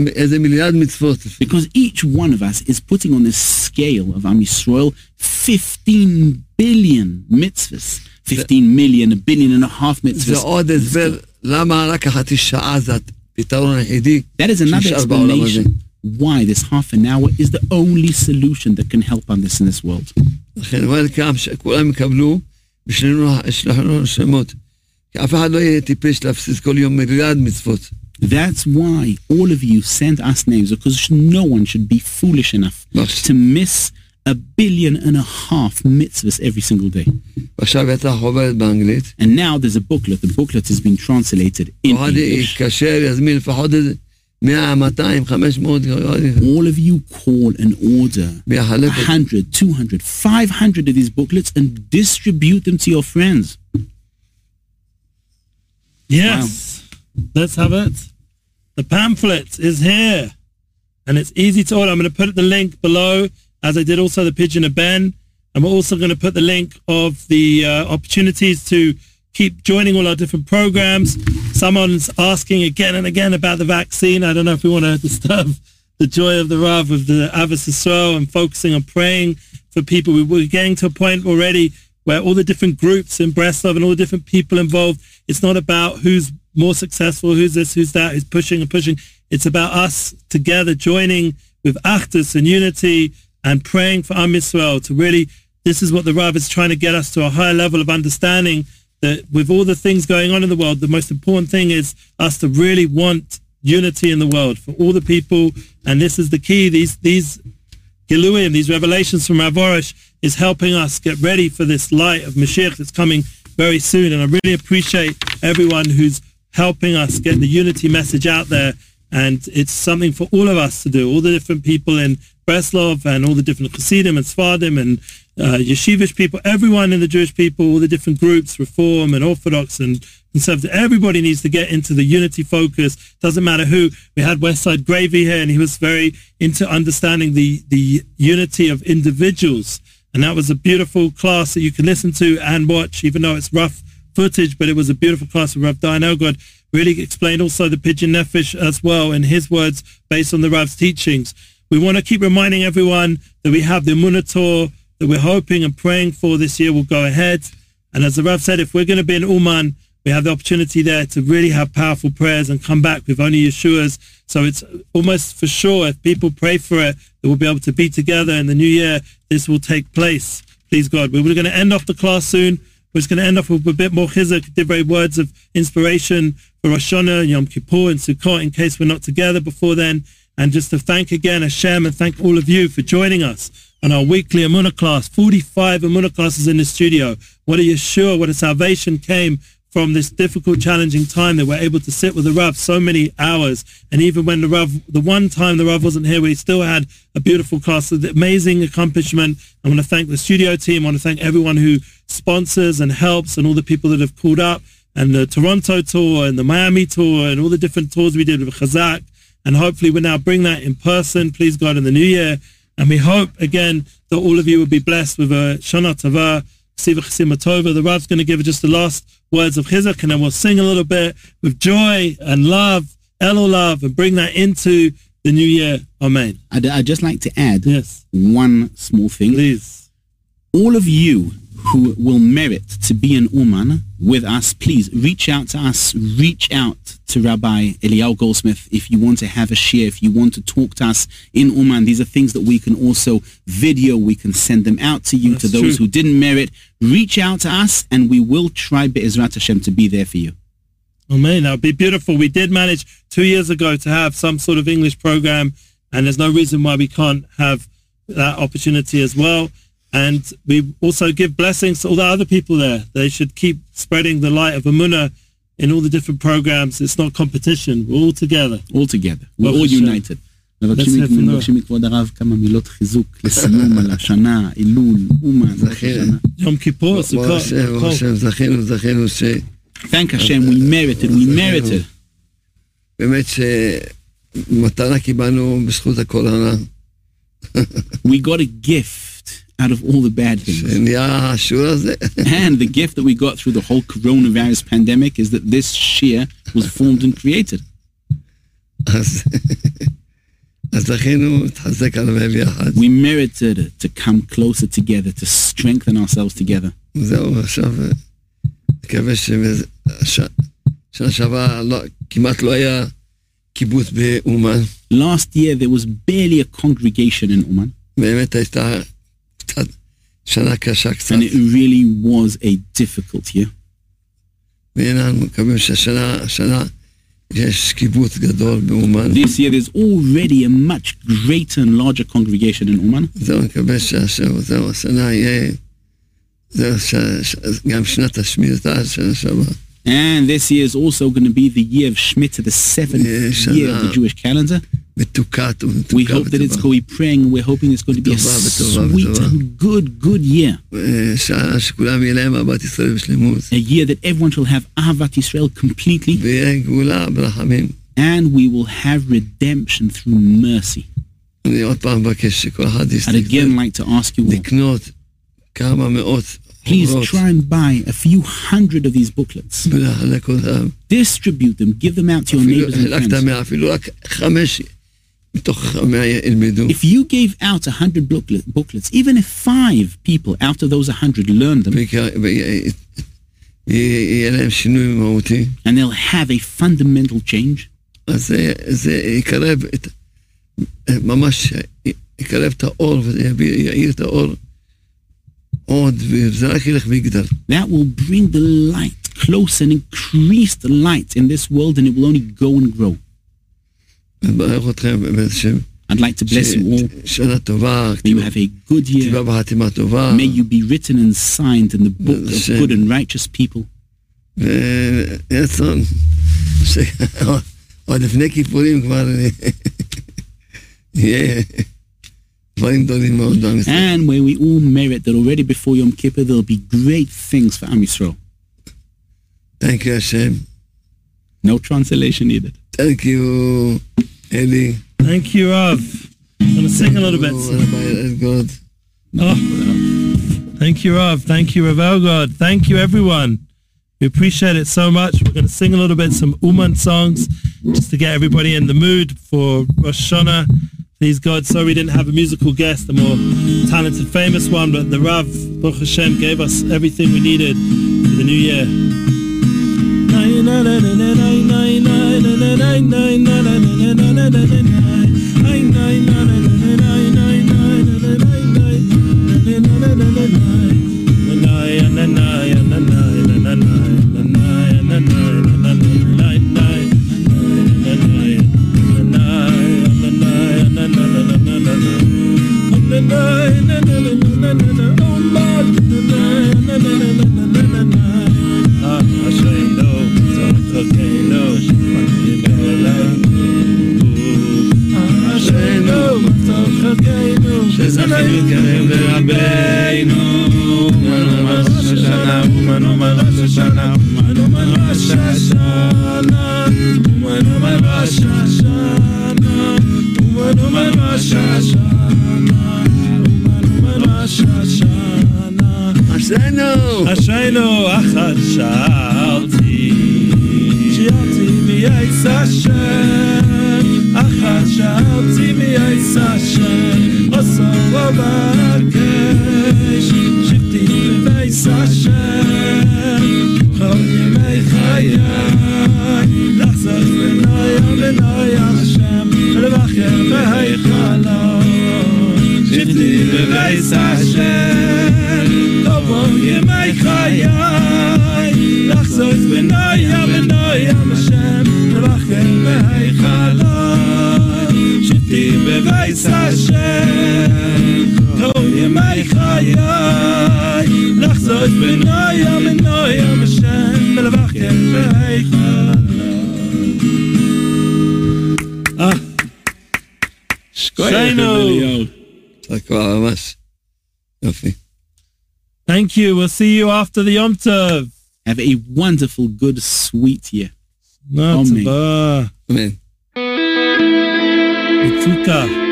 מאיתנו שם על הכ- כף זכות של עם ישראל, איזה כל יום איזה מיליארד מצוות. Because each one of us is putting on this scale of Am Yisrael 15 billion mitzvahs. 15 million, a billion and a half זה mitzvahs. עוד הסבר למה רק החצי שעה זה הפתרון היחידי That is another שנשאר בעולם הזה. explanation why this half an hour is the only solution that can help on this in this world. לכן וולקאם שכולם יקבלו ושנינו ישלחנו נשמות. כי אף אחד לא יהיה טיפש להפסיד כל יום מיליארד מצוות. That's why all of you sent us names because no one should be foolish enough to miss a billion and a half mitzvahs every single day. And now there's a booklet. The booklet has been translated in English. All of you call and order 100, 200, 500 of these booklets and distribute them to your friends. Yes. Wow. Let's have it. The pamphlet is here. And it's easy to order. I'm going to put the link below, as I did also the Pigeon of Ben. We're also going to put the link of the uh, opportunities to keep joining all our different programs. Someone's asking again and again about the vaccine. I don't know if we want to disturb the joy of the Rav of the Ahavas Yisrael and focusing on praying for people. We're getting to a point already where all the different groups in Breslov and all the different people involved, it's not about who's more successful, who's this, who's that, who's pushing and pushing. It's about us together joining with Achdus and unity and praying for Am Yisrael to really, this is what the Rav is trying to get us to a higher level of understanding that with all the things going on in the world, the most important thing is us to really want unity in the world for all the people. And this is the key. These, these Giluim, these revelations from Rav Arush is helping us get ready for this light of Mashiach that's coming very soon. And I really appreciate everyone who's helping us get the unity message out there. And it's something for all of us to do, all the different people in Breslov and all the different Hasidim and Sfardim and uh, Yeshivish people, everyone in the Jewish people, all the different groups, Reform and Orthodox and Conservative, everybody needs to get into the unity focus. Doesn't matter who. We had Westside Gravy here and he was very into understanding the, the unity of individuals. And that was a beautiful class that you can listen to and watch, even though it's rough footage, but it was a beautiful class with Rav Dayan Elgod. Really explained also the pidyon nefesh as well in his words based on the Rav's teachings. We want to keep reminding everyone that we have the Emunah that we're hoping and praying for this year will go ahead. And as the Rav said, if we're going to be in Uman, we have the opportunity there to really have powerful prayers and come back with only Yeshua's. So it's almost for sure if people pray for it, that we'll be able to be together in the new year. This will take place. Please God. We're going to end off the class soon. We're just going to end off with a bit more chizuk, divrei words of inspiration for Rosh Hashanah, Yom Kippur, and Sukkot in case we're not together before then. And just to thank again Hashem and thank all of you for joining us on our weekly Emuna class. 45 Emuna classes in the studio. What a Yeshua, what a salvation came from this difficult, challenging time that we're able to sit with the Rav so many hours. And even when the Rav, the one time the Rav wasn't here, we still had a beautiful class. The amazing accomplishment. I want to thank the studio team. I want to thank everyone who sponsors and helps and all the people that have called up and the Toronto tour and the Miami tour and all the different tours we did with Chazak. And hopefully we now bring that in person, please God, in the new year. And we hope, again, that all of you will be blessed with a Shana Tava, Siva Chesima The Rav's going to give just the last words of Chizuk, and then we'll sing a little bit with joy and love, Elo love, and bring that into the new year. Amen. I'd, I'd just like to add Yes, one small thing. please. all of you who will merit to be an Uman with us, please reach out to us. Reach out to Rabbi Eliyahu Goldsmith if you want to have a share, if you want to talk to us in Uman. These are things that we can also video. We can send them out to you, to those true. who didn't merit. Reach out to us and we will try Be'ezrat Hashem to be there for you. Amen. That would be beautiful. We did manage two years ago to have some sort of English program, and there's no reason why we can't have that opportunity as well. And we also give blessings to all the other people there. They should keep spreading the light of Emuna in all the different programs. It's not competition. We're all together. all together. We're ברוך all השם. united. מבקשים hear from מבקשים מכבוד הרב כמה מילות חיזוק לסיום על השנה, אלול, אומן, ראש זכינו. השנה. Yom Kippur, ברוך Sukkot, השם, ברוך Chol. השם, זכינו, זכינו Thank Hashem, we merited, we merited. שבאמת שמתנה קיבלנו בזכות הקורונה, We got a gift out of all the bad things. Yeah, sure. and the gift that we got through the whole coronavirus pandemic is that this Shia was formed and created. We merited to come closer together, to strengthen ourselves together. Last year there was barely a congregation in Uman. שנה קשה קצת. and it really was a difficult year. והנה אנחנו מקווים שהשנה, השנה יש קיבוץ גדול באומן. This year, there's already a much greater and larger congregation in Oman. זהו, מקווה שהשם, זהו, השנה יהיה, זהו, ש, ש, גם שנת השמיטה, שנה שעברה. And this year is also going to be the year of Shemitah, the seventh yes, year of the Jewish calendar. We hope that it's going to be praying. We're hoping it's going to be a sweet and good, good year. A year that everyone shall have Ahavat Israel completely. And we will have redemption through mercy. I'd again like to ask you all, Please try and buy a few hundred of these booklets. Distribute them, give them out to your neighbors and friends. If you gave out a 100 booklet, booklets, even if five people out of those 100 learned them, and they'll have a fundamental change, that will bring the light close and increase the light in this world, and it will only go and grow. מברך אתכם באמת השם. I'd like to bless you all. ש- שנה טובה, May you have a good year. כתיבה בחתימה טובה. May you be written and signed in the book of Hashem. good and righteous people. ויהי רצון, ש- עוד לפני כיפורים כבר יהיה And when we all merit that already before Yom Kippur, there'll be great things for Am Yisrael. Thank you, Hashem. No translation needed. Thank you, Eddie. Thank you, Rav. I'm going to sing a little bit. Oh, oh. Thank you, Rav. Thank you, Rav God. Thank you, everyone. We appreciate it so much. We're going to sing a little bit, some Uman songs, just to get everybody in the mood for Rosh Hashanah. Please God, sorry we didn't have a musical guest, a more talented, famous one, but the Rav, Baruch Hashem, gave us everything we needed for the new year. שזכינו להתקרב לרבנו, ומנו ראש השנה, השנה. אשרינו! אשרינו אחת שאלתי, שאלתי מי עץ השם, אחת שאלתי מי עץ השם, Thank you. We'll see you after the Yom Tov. Have a wonderful, good, sweet year. No, Amen. Tzaba.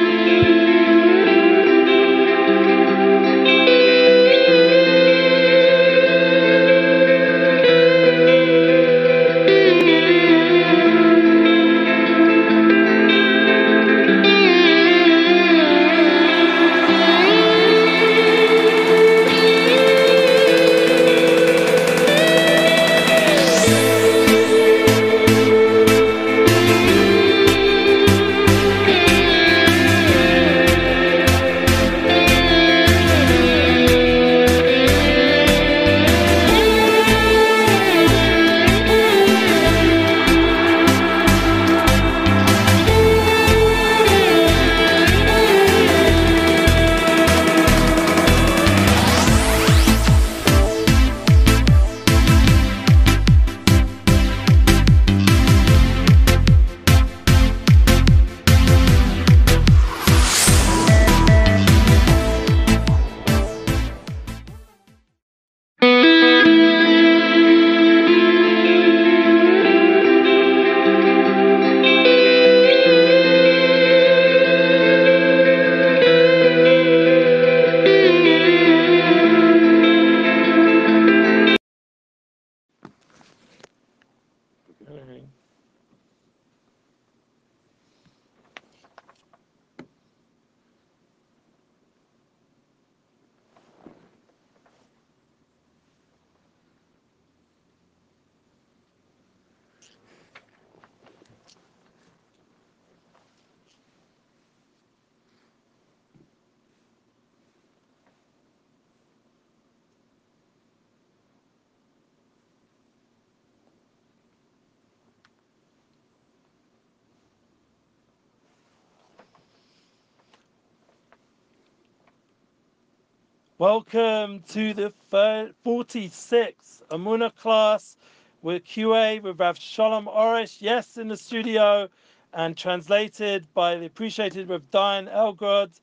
Welcome to the third, 46th Emuna class with QA with Rav Shalom Arush, yes, in the studio, and translated by the appreciated Rav Diane Elgrod,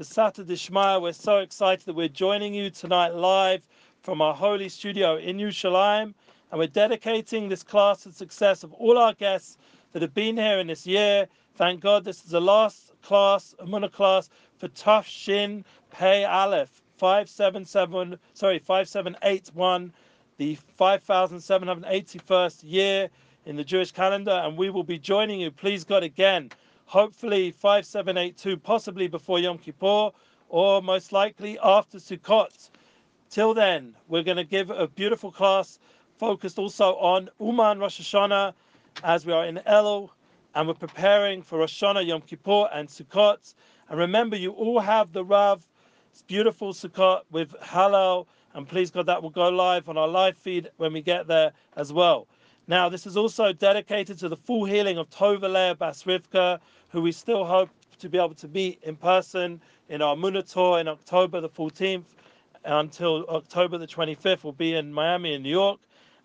Besiyata Dishmaya. We're so excited that we're joining you tonight live from our holy studio in Yerushalayim, and we're dedicating this class to the success of all our guests that have been here in this year. Thank God this is the last class, Emuna class, for Tuf Shin Pei Aleph 577, sorry, 5781, the 5781st year in the Jewish calendar, and we will be joining you, please God, again, hopefully 5782, possibly before Yom Kippur, or most likely after Sukkot. Till then, we're going to give a beautiful class focused also on Uman Rosh Hashanah as we are in Elul and we're preparing for Rosh Hashanah, Yom Kippur, and Sukkot. And remember, you all have the Rav it's beautiful Sukkot with Halal, and please God, that will go live on our live feed when we get there as well. Now, this is also dedicated to the full healing of Tova Leah Bas Rivka, who we still hope to be able to meet in person in our Munator in October the 14th until October the 25th. We'll be in Miami and New York.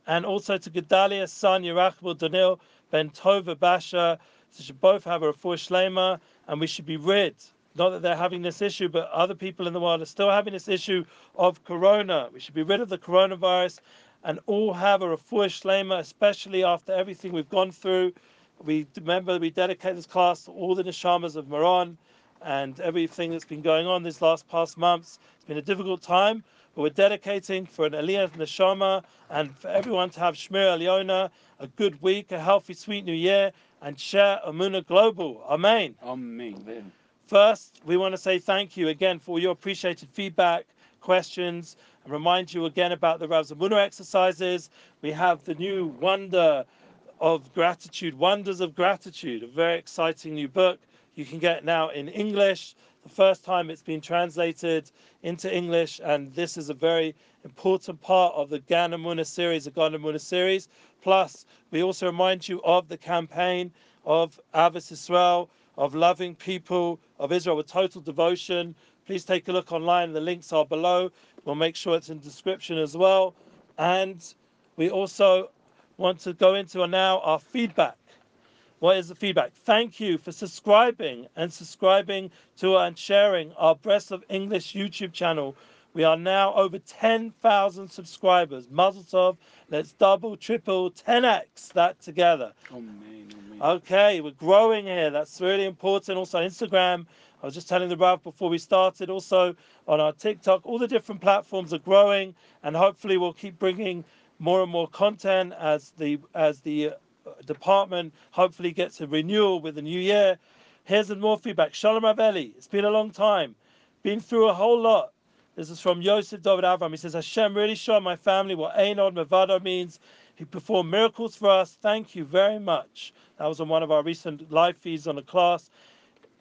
And also to Gedalia's son, Yerachmiel Daniel Ben Tova Basha. They should both have a refuah shlema, and we should be rid not that they're having this issue, but other people in the world are still having this issue of corona. We should be rid of the coronavirus and all have a refuah shlema, especially after everything we've gone through. We remember we dedicate this class to all the neshamas of Meron and everything that's been going on these last past months. It's been a difficult time, but we're dedicating for an Aliyah Neshama and for everyone to have Shmir Eliona, a good week, a healthy, sweet new year, and share Emuna Global. Amen. Amen. First, we want to say thank you again for your appreciated feedback, questions, and remind you again about the Rav Zamuna exercises. We have the new Wonder of Gratitude, Wonders of Gratitude, a very exciting new book you can get now in English. The first time it's been translated into English, and this is a very important part of the Ganamuna series, the Ganamuna series. Plus, we also remind you of the campaign of Ahavas Israel, of loving people of Israel with total devotion. Please take a look online. The links are below. We'll make sure it's in the description as well. And we also want to go into now our feedback. What is the feedback? Thank you for subscribing and subscribing to and sharing our Breslov English YouTube channel. We are now over 10,000 subscribers. Mazel tov. Let's double, triple, 10x that together. Oh, Amen. Okay, we're growing here. That's really important. Also, Instagram. I was just telling the Rav before we started. Also, on our TikTok, all the different platforms are growing, and hopefully, we'll keep bringing more and more content as the as the uh, department hopefully gets a renewal with the new year. Here's some more feedback. Shalom Raveli. It's been a long time. Been through a whole lot. This is from Yosef David Avram. He says, Hashem really showed my family what Ein Od Milvado means. He performed miracles for us. Thank you very much. That was on one of our recent live feeds on the class.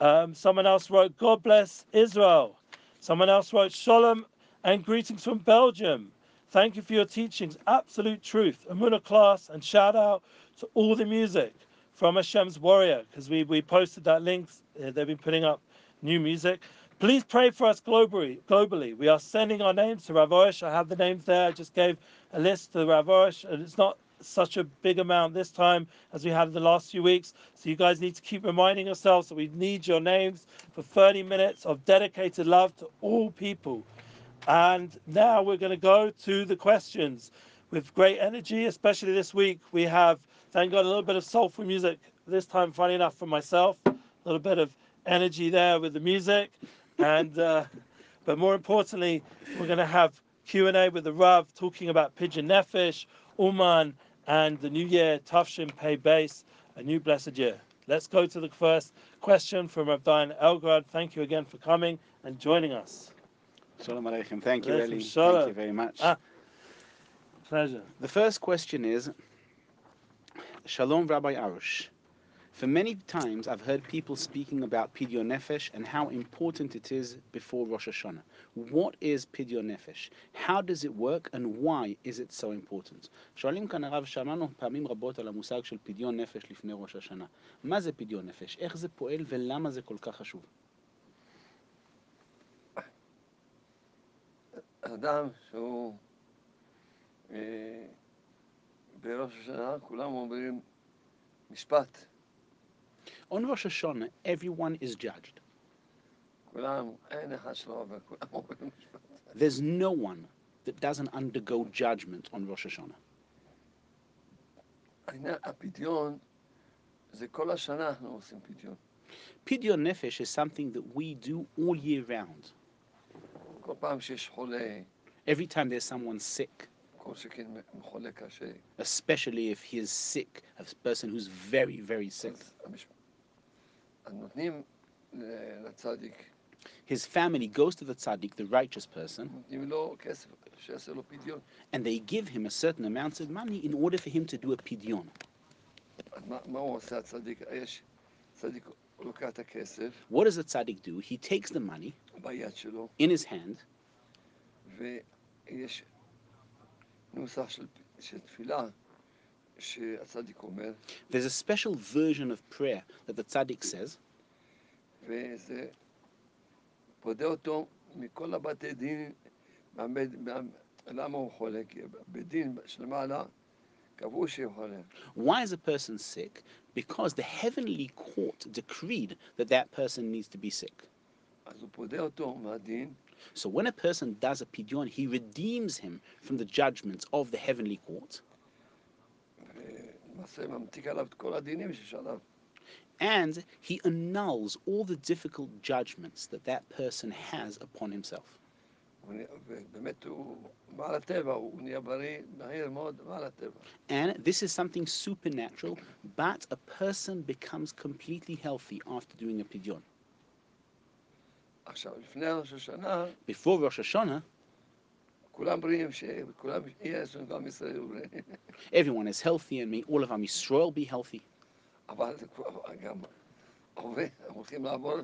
Um, someone else wrote, God bless Israel. Someone else wrote, Shalom and greetings from Belgium. Thank you for your teachings. Absolute truth. Emuna class and shout out to all the music from Hashem's Warrior because we, we posted that link. Uh, they've been putting up new music. Please pray for us globally. Globally, we are sending our names to Rav Arush. I have the names there. I just gave a list to Rav Arush, and it's not such a big amount this time as we had the last few weeks. So you guys need to keep reminding yourselves that we need your names for 30 minutes of dedicated love to all people. And now we're going to go to the questions with great energy, especially this week. We have, thank God, a little bit of soulful music this time, funny enough, for myself. A little bit of energy there with the music and uh, but more importantly, we're going to have Q and A with the Rav talking about Pidyon Nefesh, Uman, and the New Year Tafshin Pei Base, a new blessed year. Let's go to the first question from Rav Diane Elgrad. Thank you again for coming and joining us. Shalom Aleichem. Thank you, Eli. shalom. Thank you very much. Ah. Pleasure. The first question is Shalom, Rabbi Arush. For many times I've heard people speaking about Pidyon Nefesh and how important it is before Rosh Hashanah. What is Pidyon Nefesh? How does it work and why is it so important? שואלים כאן הרב, שמענו פעמים רבות על המושג של פדיון נפש לפני ראש השנה. מה זה פדיון נפש? איך זה פועל ולמה זה כל כך חשוב? אדם שהוא אה, בראש השנה, כולם אומרים משפט. on Rosh Hashanah, everyone is judged. There's no one that doesn't undergo judgment on Rosh Hashanah. Pidyon Nefesh is something that we do all year round. Every time there's someone sick, especially if he is sick, a person who's very, very sick. His family goes to the tzaddik, the righteous person, and they give him a certain amount of money in order for him to do a pidyon. What does the tzaddik do? He takes the money in his hand, there's a special version of prayer that the tzaddik says. Why is a person sick? Because the heavenly court decreed that that person needs to be sick. So when a person does a pidyon, he redeems him from the judgments of the heavenly court. And he annuls all the difficult judgments that that person has upon himself. And this is something supernatural, but a person becomes completely healthy after doing a pidyon. Before Rosh Hashanah, everyone is healthy, and may all of Am Yisrael be healthy. אבל זה כבר גם עובד, הולכים לעבור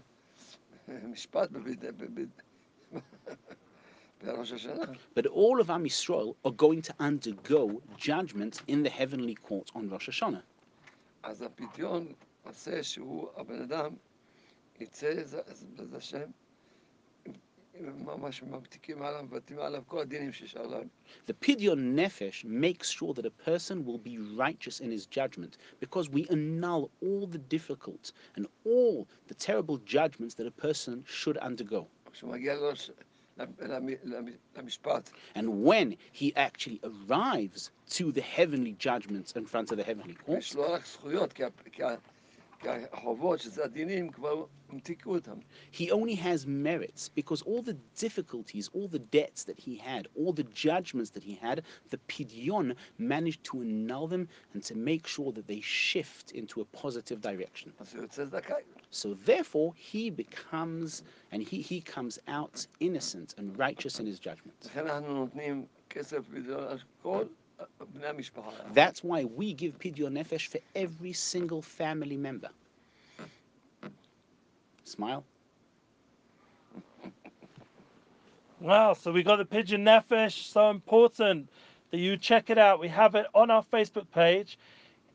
משפט בבית... בבית- בראש השנה. But all of Am Yisrael are going to undergo judgment in the heavenly court on Rosh Hashanah. אז הפדיון עושה שהוא, הבן אדם, יצא בעזרת השם, ממש ממתיקים עליו, מבטאים עליו כל הדינים שיש עליו. The Pidyon Nefesh makes sure that a person will be righteous in his judgment because we annul all the difficult and all the terrible judgments that a person should undergo. כשהוא מגיע לראש, למ- למ- למשפט, And when he actually arrives to the heavenly judgments in front of the heavenly court, יש לו רק זכויות, כי ה- כי ה- כי החובות, שזה הדינים, כבר המתיקו אותם. he only has merits because all the difficulties, all the debts that he had, all the judgments that he had, the Pidyon managed to annul them and to make sure that they shift into a positive direction. אז הוא יוצא זכאי. So therefore, he becomes and he, he comes out innocent and righteous in his judgment. That's why we give Pidyon Nefesh for every single family member. Smile. Wow, so we got the Pidyon Nefesh, so important that you check it out. We have it on our Facebook page.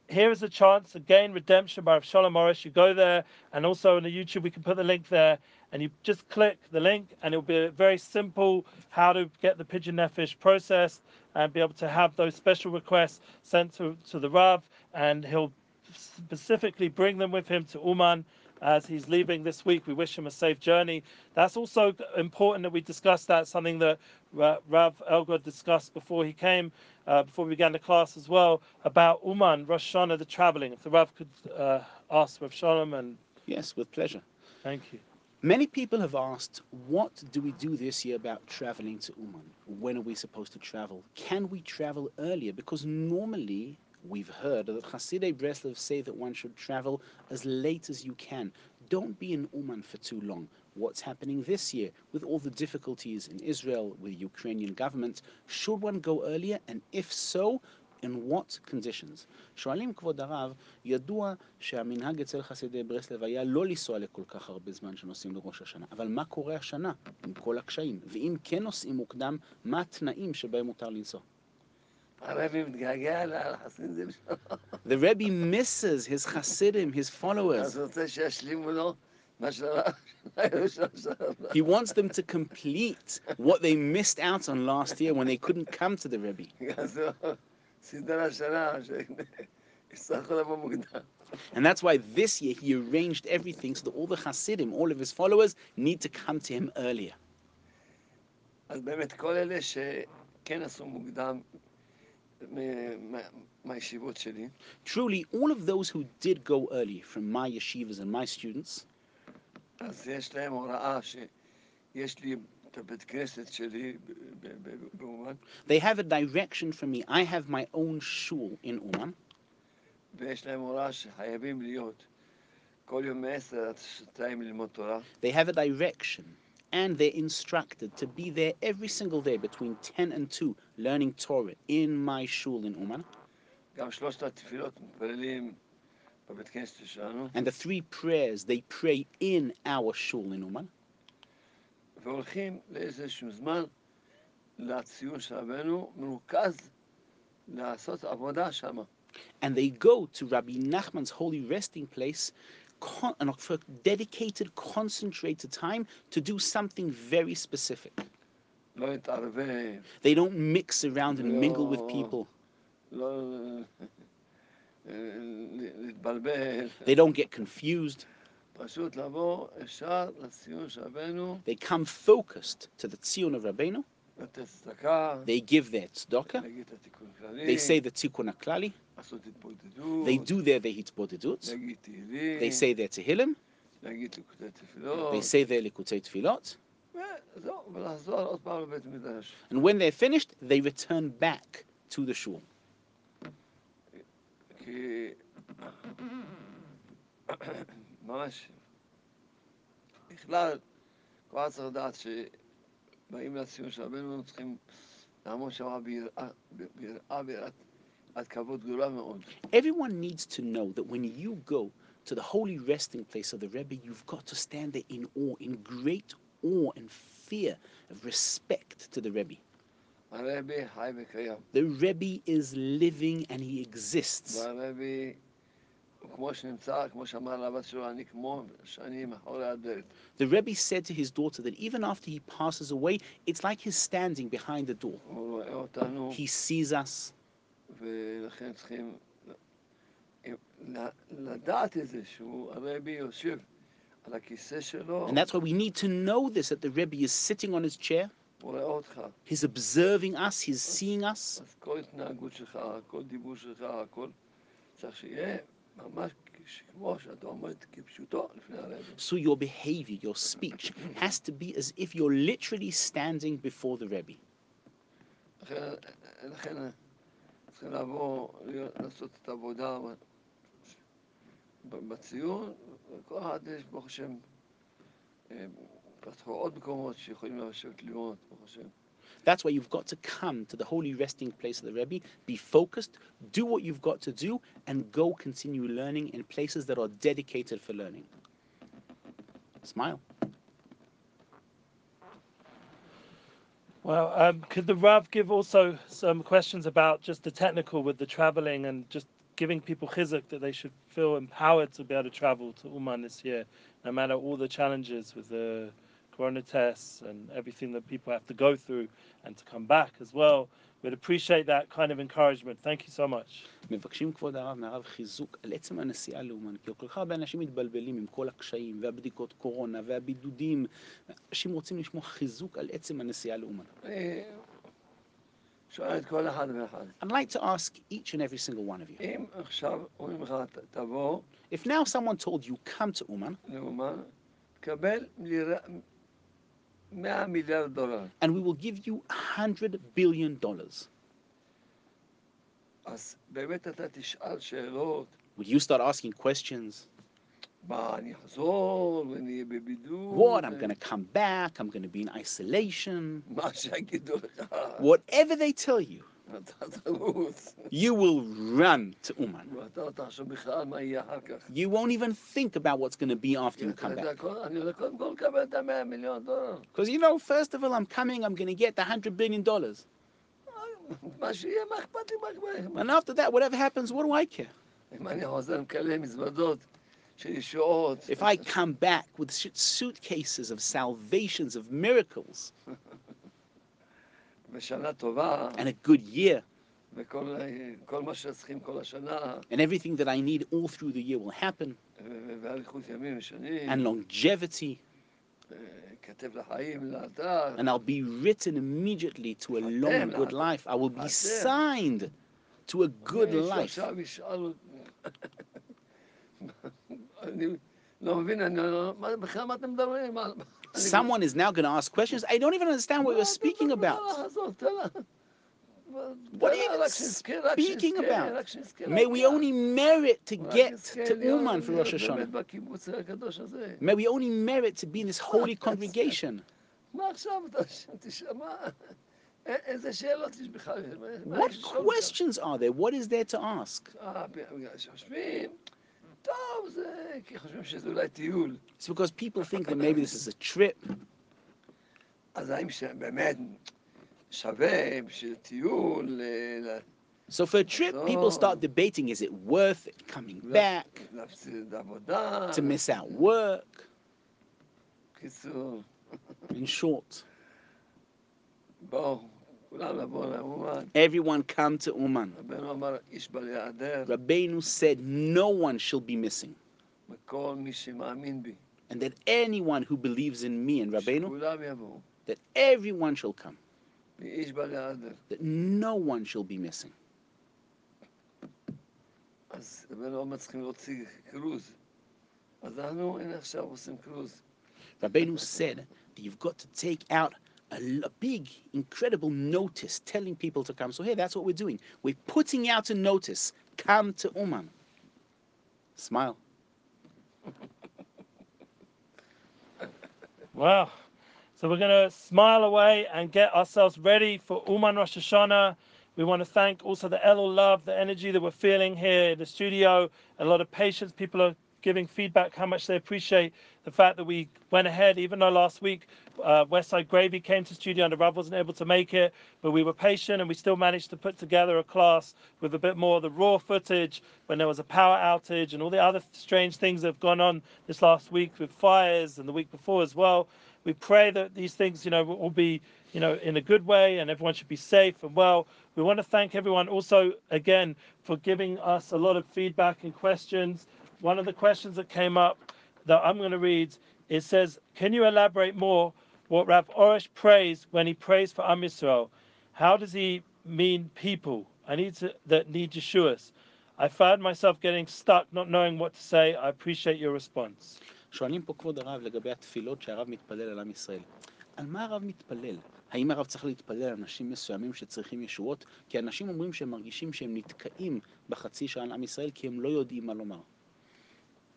Here is a chance to gain redemption by Shalom Morris. You go there, and also on the YouTube, we can put the link there, and you just click the link, and it'll be very simple how to get the pidyon nefesh processed and be able to have those special requests sent to, to the Rav, and he'll specifically bring them with him to Uman as he's leaving this week. We wish him a safe journey. That's also important that we discuss that, something that Ra- Rav Elgod discussed before he came, uh, before we began the class as well, about Uman, Rosh Hashanah, the traveling. If the Rav could uh, ask Rav Shalom, and Yes, with pleasure. thank you. Many people have asked, what do we do this year about traveling to Uman? When are we supposed to travel? Can we travel earlier? Because normally we've heard that Hasidei Breslev say that one should travel as late as you can. Don't be in Uman for too long. What's happening this year with all the difficulties in Israel with the Ukrainian government? Should one go earlier? And if so, in what conditions? שואלים כבוד הרב, ידוע שהמנהג אצל חסידי ברסלב היה לא לנסוע לכל כך הרבה זמן שנוסעים לראש השנה, אבל מה קורה השנה עם כל הקשיים? ואם כן נוסעים מוקדם, מה התנאים שבהם מותר לנסוע? The Rebbe misses his Hasidim, his followers. he wants them to complete what they missed out on last year when they couldn't come to the Rebbe. And that's why this year he arranged everything so that all the Hasidim, all of his followers, need to come to him earlier. Truly, all of those who did go early from my yeshivas and my students, they have a direction for me. I have my own shul in Uman. They have a direction and they're instructed to be there every single day between 10 and 2 learning Torah in my shul in Uman. And the three prayers they pray in our shul in Uman. And they go to Rabbi Nachman's holy resting place con- and for dedicated, concentrated time to do something very specific. They don't mix around and mingle with people. They don't get confused. They come focused to the Tzion of Rabbeinu. They give their tzedakah. They say the Tikkun HaKlali. They do their Vehit Bodedut. They say their Tehillim. They say their Likutei Tfilot. And when they're finished, they return back to the shul. Everyone needs to know that when you go to the holy resting place of the Rebbe, you've got to stand there in awe, in great awe and fear of respect to the Rebbe. The Rebbe is living and he exists. The Rebbe said to his daughter that even after he passes away, it's like he's standing behind the door. He sees us. ולכן צריכים ל- לדעת את זה, שהוא הרבי יושב על הכיסא שלו, and that's why we need to know this that the Rebbe is sitting on his chair, הוא רואה אותך. he's observing us, he's seeing us. אז כל התנהגות שלך, כל דיבור שלך, הכל צריך שיהיה ממש כש- כמו שאתה עומד כפשוטו לפני הרבי. So your behavior, your speech has to be as if you're literally standing before the Rebbe. לכן, לכן צריכים לבוא, להיות- לעשות את העבודה ב- בציון, וכל אחד יש, ברוך השם, אה, פתחו עוד מקומות שיכולים לשבת ללמוד, ברוך השם. That's why you've got to come to the holy resting place of the Rebbe, be focused, do what you've got to do, and go continue learning in places that are dedicated for learning. Smile. Well, um, could the Rav give also some questions about just the technical with the traveling and just giving people chizuk that they should feel empowered to be able to travel to Uman this year, no matter all the challenges with the corona tests and everything that people have to go through and to come back as well. We'd appreciate that kind of encouragement. Thank you so much. מבקשים כבוד הרב מהרב חיזוק על עצם הנסיעה לאומן, כי כל כך הרבה אנשים מתבלבלים עם כל הקשיים והבדיקות קורונה והבידודים. אנשים רוצים לשמוע חיזוק על עצם הנסיעה לאומן. אני שואל את כל אחד ואחד, I'd like to ask each and every single one of you. אם עכשיו אומרים לך, ת- תבוא If now someone told you, come to Uman, לאומן, תקבל and we will give you $100 billion. Will you start asking questions? What? I'm going to come back. I'm going to be in isolation. Whatever they tell you you will run to Uman. You won't even think about what's going to be after you come back. Because you know, first of all, I'm coming, I'm going to get the $100 billion. And after that, whatever happens, what do I care? If I come back with suitcases of salvations, of miracles, and a good year. And everything that I need all through the year will happen. And longevity. And I'll be written immediately to a long good life. I will be signed to a good life. Someone is now going to ask questions. I don't even understand what you're speaking about. What are you speaking about? May we only merit to get to Uman for Rosh Hashanah. May we only merit to be in this holy congregation. What questions are there? What is there to ask? אה, בגלל שחושבים, טוב, זה כי חושבים שזה אולי טיול. It's because people think that maybe this is a trip. אז האם שבאמת שווה בשביל טיול אה, ל- So for a trip, people start debating, is it worth it coming back, להפסיד עבודה? to miss out work? קיצור, In short, בואו, כולם לבוא לאומן. Everyone come to Uman. Rabbeinu said, No one shall be missing. And that anyone who believes in me and Rabbeinu, that everyone shall come. That no one shall be missing. Rabbeinu said that you've got to take out a, big, incredible notice telling people to come. So hey, that's what we're doing. We're putting out a notice. Come to Uman. Smile. Wow. So we're going to smile away and get ourselves ready for Uman Rosh Hashanah. We want to thank also the Elul love, the energy that we're feeling here in the studio. A lot of patience. People are giving feedback how much they appreciate the fact that we went ahead, even though last week uh, Westside Gravy came to studio and the Rav wasn't able to make it, but we were patient and we still managed to put together a class with a bit more of the raw footage when there was a power outage and all the other strange things that have gone on this last week with fires and the week before as well. We pray that these things, you know, will be, you know, in a good way and everyone should be safe and well. We want to thank everyone also again for giving us a lot of feedback and questions. One of the questions that came up that I'm going to read. It says, Can you elaborate more what Rav Arush prays when he prays for Am Yisrael? How does he mean people? I need to, that need Yeshua's. I found myself getting stuck, not knowing what to say. I appreciate your response. שואלים פה כבוד הרב לגבי התפילות שהרב מתפלל על עם ישראל. על מה הרב מתפלל? האם הרב צריך להתפלל על אנשים מסוימים שצריכים ישועות? כי אנשים אומרים שהם מרגישים שהם נתקעים בחצי שעה על עם ישראל כי הם לא יודעים מה לומר.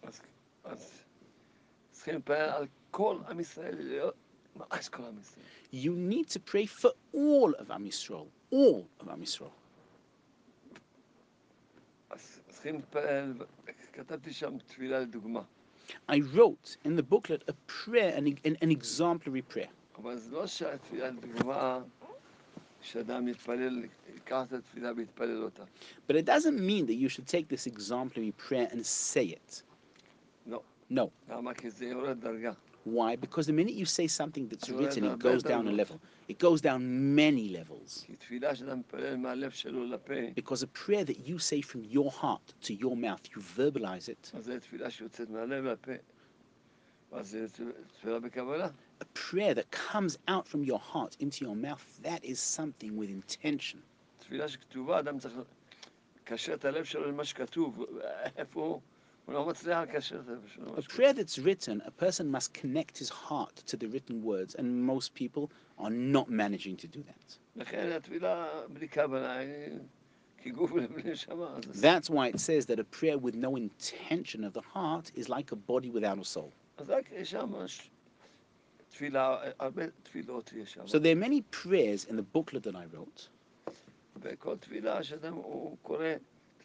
אז, אז צריכים להתפלל על כל עם ישראל, להיות- ממש כל עם ישראל. You need to pray for all of Am Yisrael. All of Am Yisrael. אז צריכים להתפלל, כתבתי שם תפילה לדוגמה, I wrote in the booklet a prayer, an, an, an exemplary prayer. אבל זה לא שהתפילה לדוגמה, שאדם יתפלל, ייקח את התפילה ויתפלל אותה. But it doesn't mean that you should take this exemplary prayer and say it. No. Why? Because the minute you say something that's written, it goes down a level. It goes down many levels. Because a prayer that you say from your heart to your mouth, you verbalize it. A prayer that comes out from your heart into your mouth, that is something with intention. A prayer that's written, a person must connect his heart to the written words, and most people are not managing to do that. That's why it says that a prayer with no intention of the heart is like a body without a soul. So there are many prayers in the booklet that I wrote.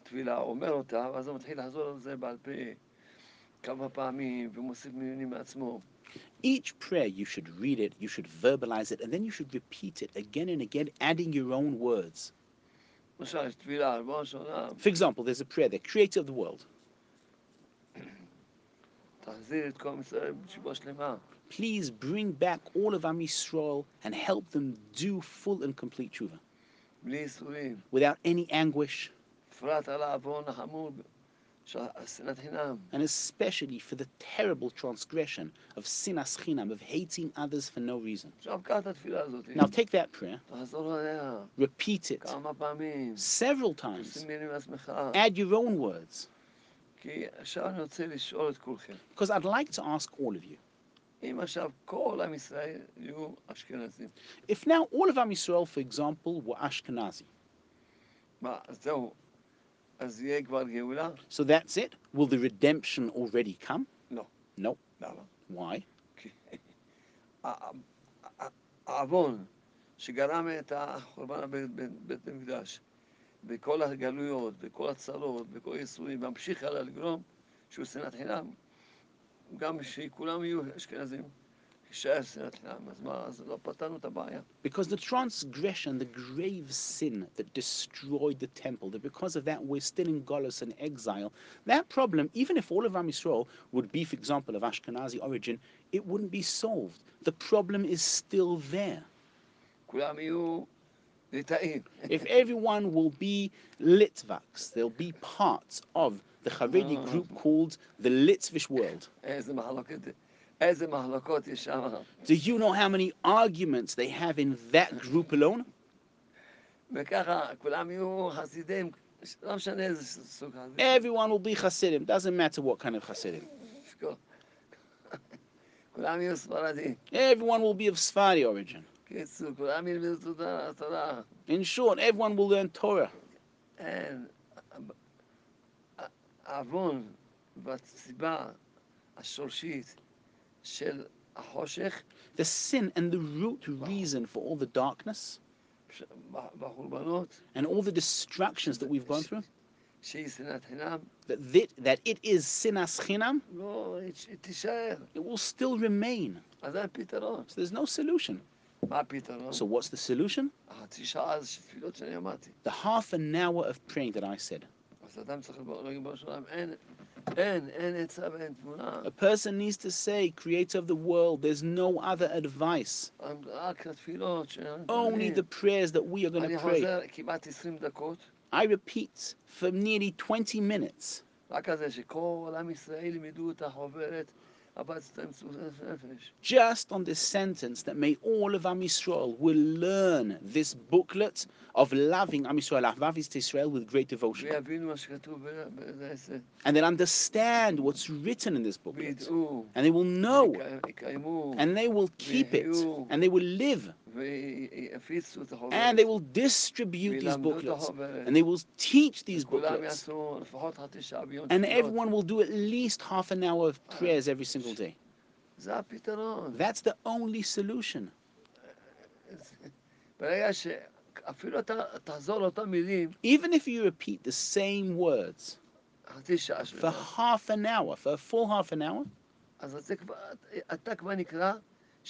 תפילה שאדם הוא קורא תפילה, אומר אותה, ואז הוא מתחיל לחזור על זה בעל פה כמה פעמים, ומוסיף מילים מעצמו. each prayer you should read it, you should verbalize it, and then you should repeat it again and again, adding your own words. למשל, יש תפילה, ריבונו של עולם, For example, there's a prayer, the creator of the world. תחזיר את כל עם ישראל בתשובה שלמה. Please bring back all of Am Yisrael and help them do full and complete tshuva בלי ייסורים. without any anguish, And especially for the terrible transgression of sinas chinam, of hating others for no reason. Now take that prayer, repeat it. Several times, add your own words. Because I'd like to ask all of you. If now all of Am Yisrael, for example, were Ashkenazi, אז זהו, אז יהיה כבר גאולה? so that's it? Will the redemption already come? No. No. למה? Why? העוון שגרם את החורבן בית המקדש, וכל הגלויות, וכל הצרות, וכל הייסורים, ממשיך הלאה לגרום שהוא שנאת חינם. גם שכולם יהיו אשכנזים, Because the transgression, the grave sin that destroyed the temple, that because of that we're still in Golos and exile, that problem, even if all of Am Yisrael would be, for example, of Ashkenazi origin, it wouldn't be solved. The problem is still there. if everyone will be Litvaks, they'll be part of the Haredi group called the Litvish world. Do you know how many arguments they have in that group alone? Everyone will be Hasidim, doesn't matter what kind of Hasidim. Everyone will be of Sephardi origin. In short, everyone will learn Torah. And Avon, but Siba, Ashorshit. The sin and the root reason for all the darkness and all the distractions that we've gone through. That, that, that it is sinas chinam, it will still remain. So there's no solution. So what's the solution? The half an hour of praying that I said. A person needs to say, Creator of the world, there's no other advice. Only the prayers that we are going to pray. I repeat, for nearly 20 minutes. Just on this sentence that may all of Am Yisrael will learn this booklet of loving Am Yisrael, Ahavas with great devotion. And they'll understand what's written in this booklet. And they will know. And they will keep it. And they will live and they will distribute these booklets. And they will teach these booklets. And everyone will do at least half an hour of prayers every single day. That's the only solution. Even if you repeat the same words for half an hour, for a full half an hour,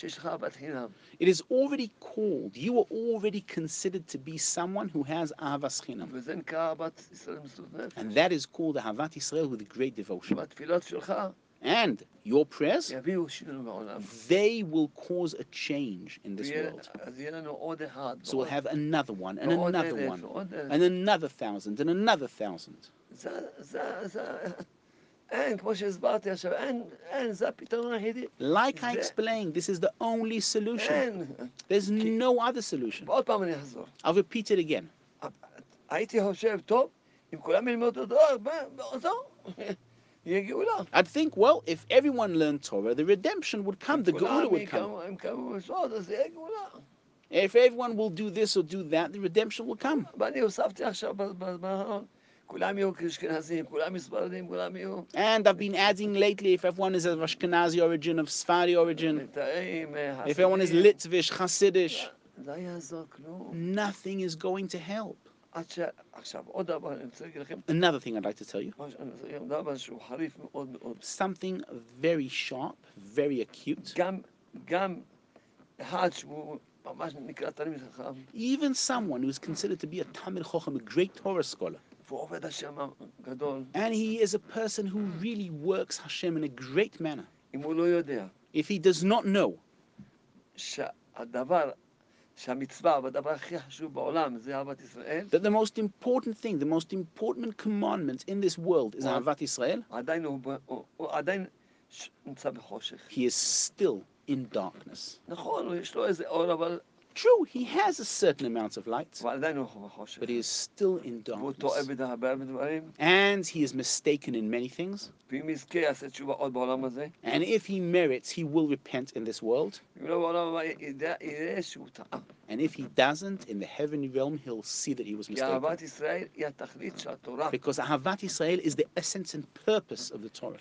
it is already called. You are already considered to be someone who has Ahavas Chinam. And that is called Ahavat Israel with great devotion. And your prayers, they will cause a change in this world. So we'll have another one, and another one, and another thousand, and another thousand. זה, זה, זה, אין, כמו שהסברתי עכשיו, אין, אין, זה הפתרון היחידי. Like I זה- explained, this is the only solution. אין. There's no other solution. ועוד פעם אני אחזור. I'll repeat it again. הייתי חושב, טוב, אם כולם ילמדו תורה, זהו, יהיה גאולה. I'd think, well, if everyone learned Torah, the redemption would come, the כולם Geula would come. יקיימו- הם קיימו מצוות, אז יהיה גאולה. If everyone will do this or do that, the redemption will come. And I've been adding lately, if everyone is of Ashkenazi origin, of Sephardi origin, if everyone is Litvish, Hasidish, nothing is going to help. Another thing I'd like to tell you something very sharp, very acute. Even someone who's considered to be a talmid chacham, a great Torah scholar. And he is a person who really works Hashem in a great manner. If he does not know that the most important thing, the most important commandment in this world is Ahavat Israel, he is still in darkness. True, he has a certain amount of light, but he is still in darkness. And he is mistaken in many things. And if he merits, he will repent in this world. And if he doesn't, in the heavenly realm, he'll see that he was mistaken. Because Ahavat Yisrael is the essence and purpose of the Torah.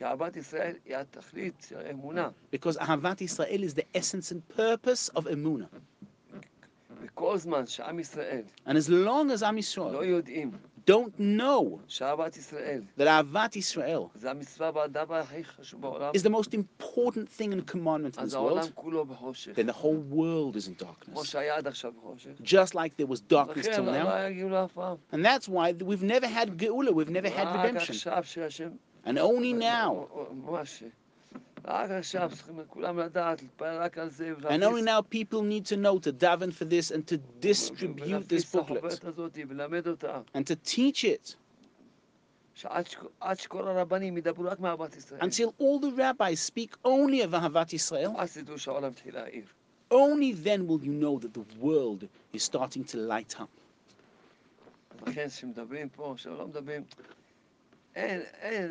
Because Ahavat Yisrael is the essence and purpose of Emunah. וכל זמן שעם ישראל And as long as Am לא Yisrael יודעים don't know שאהבת ישראל that Ahavat Israel זה המצווה והדבר הכי חשוב בעולם, is the most important thing and commandment in אז this העולם world, כולו בחושך. then the whole world is in כמו darkness. שהיה עד עכשיו בחושך. Just like there was darkness לכן till לא now. היה גאולה אף פעם. And that's why we've never had Geula, we've never had רק redemption. עכשיו שהשם... And only now, and only now people need to know to daven for this and to distribute this booklet and to teach it. Until all the rabbis speak only of Ahavat Israel, only then will you know that the world is starting to light up. אין, אין,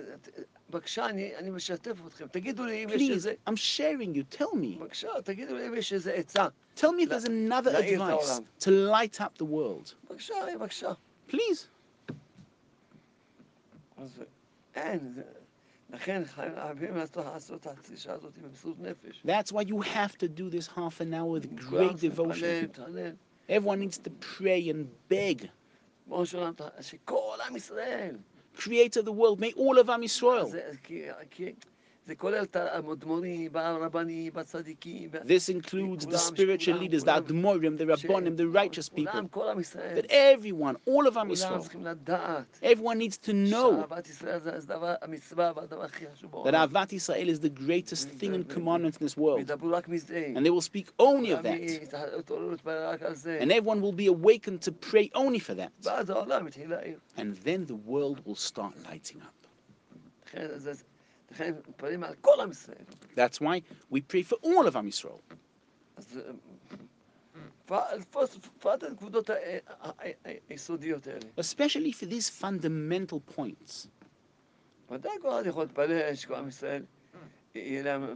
בבקשה, אני, אני משתף אתכם. תגידו לי אם יש Please, איזה, I'm sharing you. Tell me. בבקשה, תגידו לי אם יש איזה עצה. Tell me if there's another advice to light up the world. בבקשה, בבקשה. Please. אז אין, זה- לכן חייבים לעשות את התסישה הזאת במסירות נפש. That's why you have to do this half an hour with great devotion. Everyone needs to pray and beg. שכל עם ישראל. Creator of the world, may all of Am Yisrael. This includes the spiritual leaders, the Admorim, the Rabbonim, the righteous people. That everyone, all of Am Yisrael, everyone needs to know that Ahavat Yisrael is the greatest thing and commandment in this world. And they will speak only of that. And everyone will be awakened to pray only for that. And then the world will start lighting up. לכן זה- לכן מתפללים על כל עם ישראל. That's why we pray for all of Am Yisrael. אז אה, פ- לפרוס- לפרט את הנקודות ה- ה- ה- ה- היסודיות האלה. Especially for these fundamental points. ודאי כל אחד יכול להתפלל שכל עם ישראל יהיה להם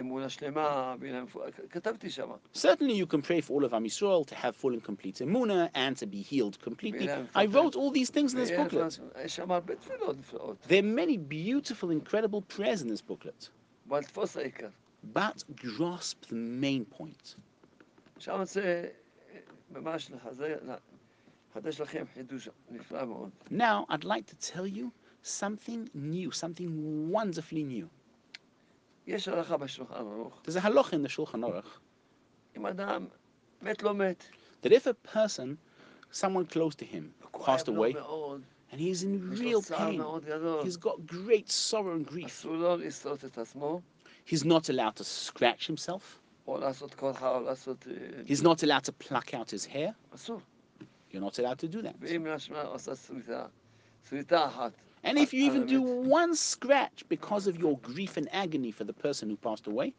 אמונה שלמה, ויהיה להם... כתבתי שם. Certainly, you can pray for all of Am Yisrael to have full and complete emunah and to be healed completely. I wrote all these things in this ויהיה booklet. להם- יש שם הרבה תפילות נפלאות. There are many beautiful, incredible prayers in this booklet, אבל תפוס העיקר. but grasp the main point. עכשיו אני רוצה אה, ממש לחזר, לחדש לכם חידוש נפלא מאוד. Now, I'd like to tell you something new, something wonderfully new. יש הלכה בשולחן ערוך. There's a halacha in the Shulchan Aruch. אם אדם מת לא מת. That if a person, someone close to him, passed away, and he's in real pain, he's got great sorrow and grief, he's not allowed to scratch himself. He's not allowed to pluck out his hair. You're not allowed to do that. And if you even do one scratch because of your grief and agony for the person who passed away,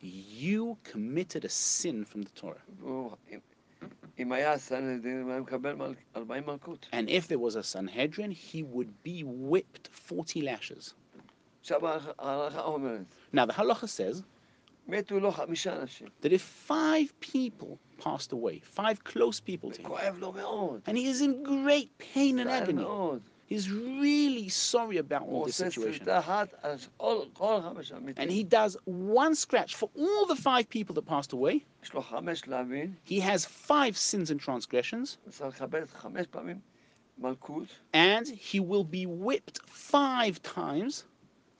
you committed a sin from the Torah. And if there was a Sanhedrin, he would be whipped 40 lashes. Now the halacha says that if five people passed away, five close people to him, and he is in great pain and agony, he's really sorry about all this situation. And he does one scratch for all the five people that passed away. He has five sins and transgressions. And he will be whipped five times.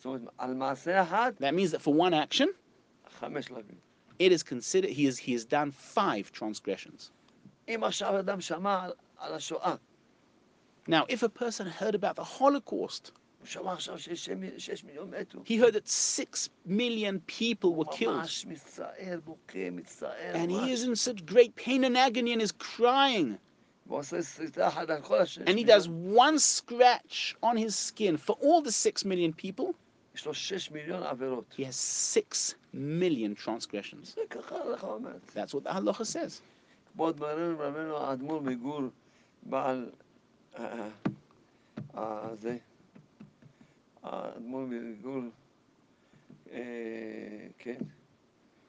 That means that for one action, it is considered, he, is, he has done five transgressions. Now, if a person heard about the Holocaust, he heard that six million people were killed. And he is in such great pain and agony and is crying. And he does one scratch on his skin for all the six million people. He has six million transgressions. That's what the halacha says.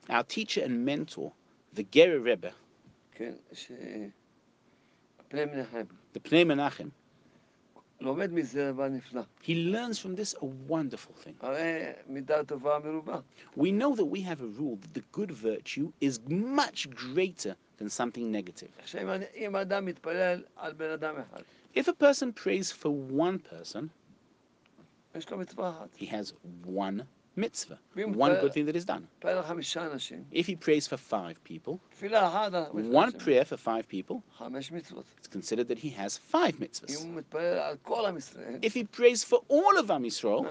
Our teacher and mentor, the Gerrer Rebbe, the Pnei Menachem, לומד מזה דבר נפלא. he learns from this a wonderful thing. הרי מידה טובה מרובה. We know that we have a rule that the good virtue is much greater than something negative. עכשיו, אם אני- אם אדם מתפלל על בן אדם אחד, If a person prays for one person, יש לו מצווה אחת. he has one mitzvah, one good thing that is done. If he prays for five people, one prayer for five people, it's considered that he has five mitzvahs. If he prays for all of Am Yisrael,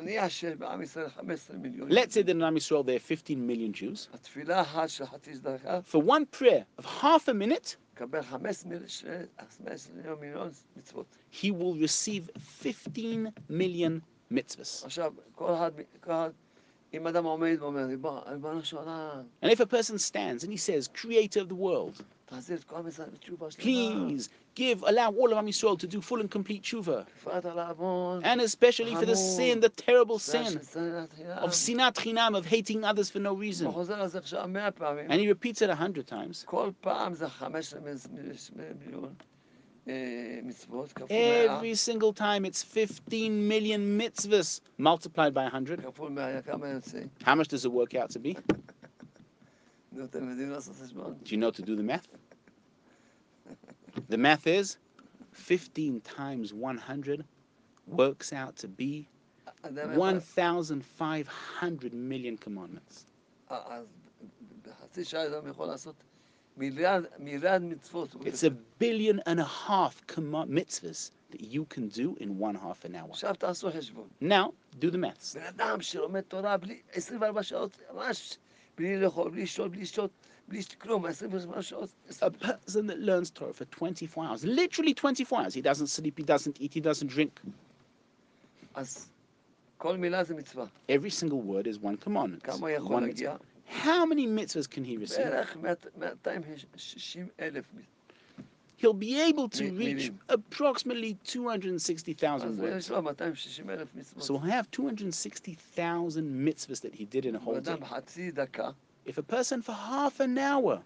let's say that in Am Yisrael there are 15 million Jews, for one prayer of half a minute, he will receive 15 million mitzvahs. And if a person stands and he says, Creator of the world, please give, allow all of Am Yisrael to do full and complete tshuva. And especially for the sin, the terrible sin of sinat chinam, of hating others for no reason. And he repeats it a hundred times. Every single time it's 15 million mitzvahs multiplied by 100. How much does it work out to be? Do you know to do the math? The math is 15 times 100 works out to be 1,500 million commandments. It's a billion and a half mitzvahs that you can do in one half an hour. Now, do the maths. A person that learns Torah for 24 hours, literally 24 hours, he doesn't sleep, he doesn't eat, he doesn't drink. Every single word is one commandment. One. How many mitzvahs can he receive? He'll be able to reach approximately 260,000 words. So we'll have 260,000 mitzvahs that he did in a whole day. If a person for half an hour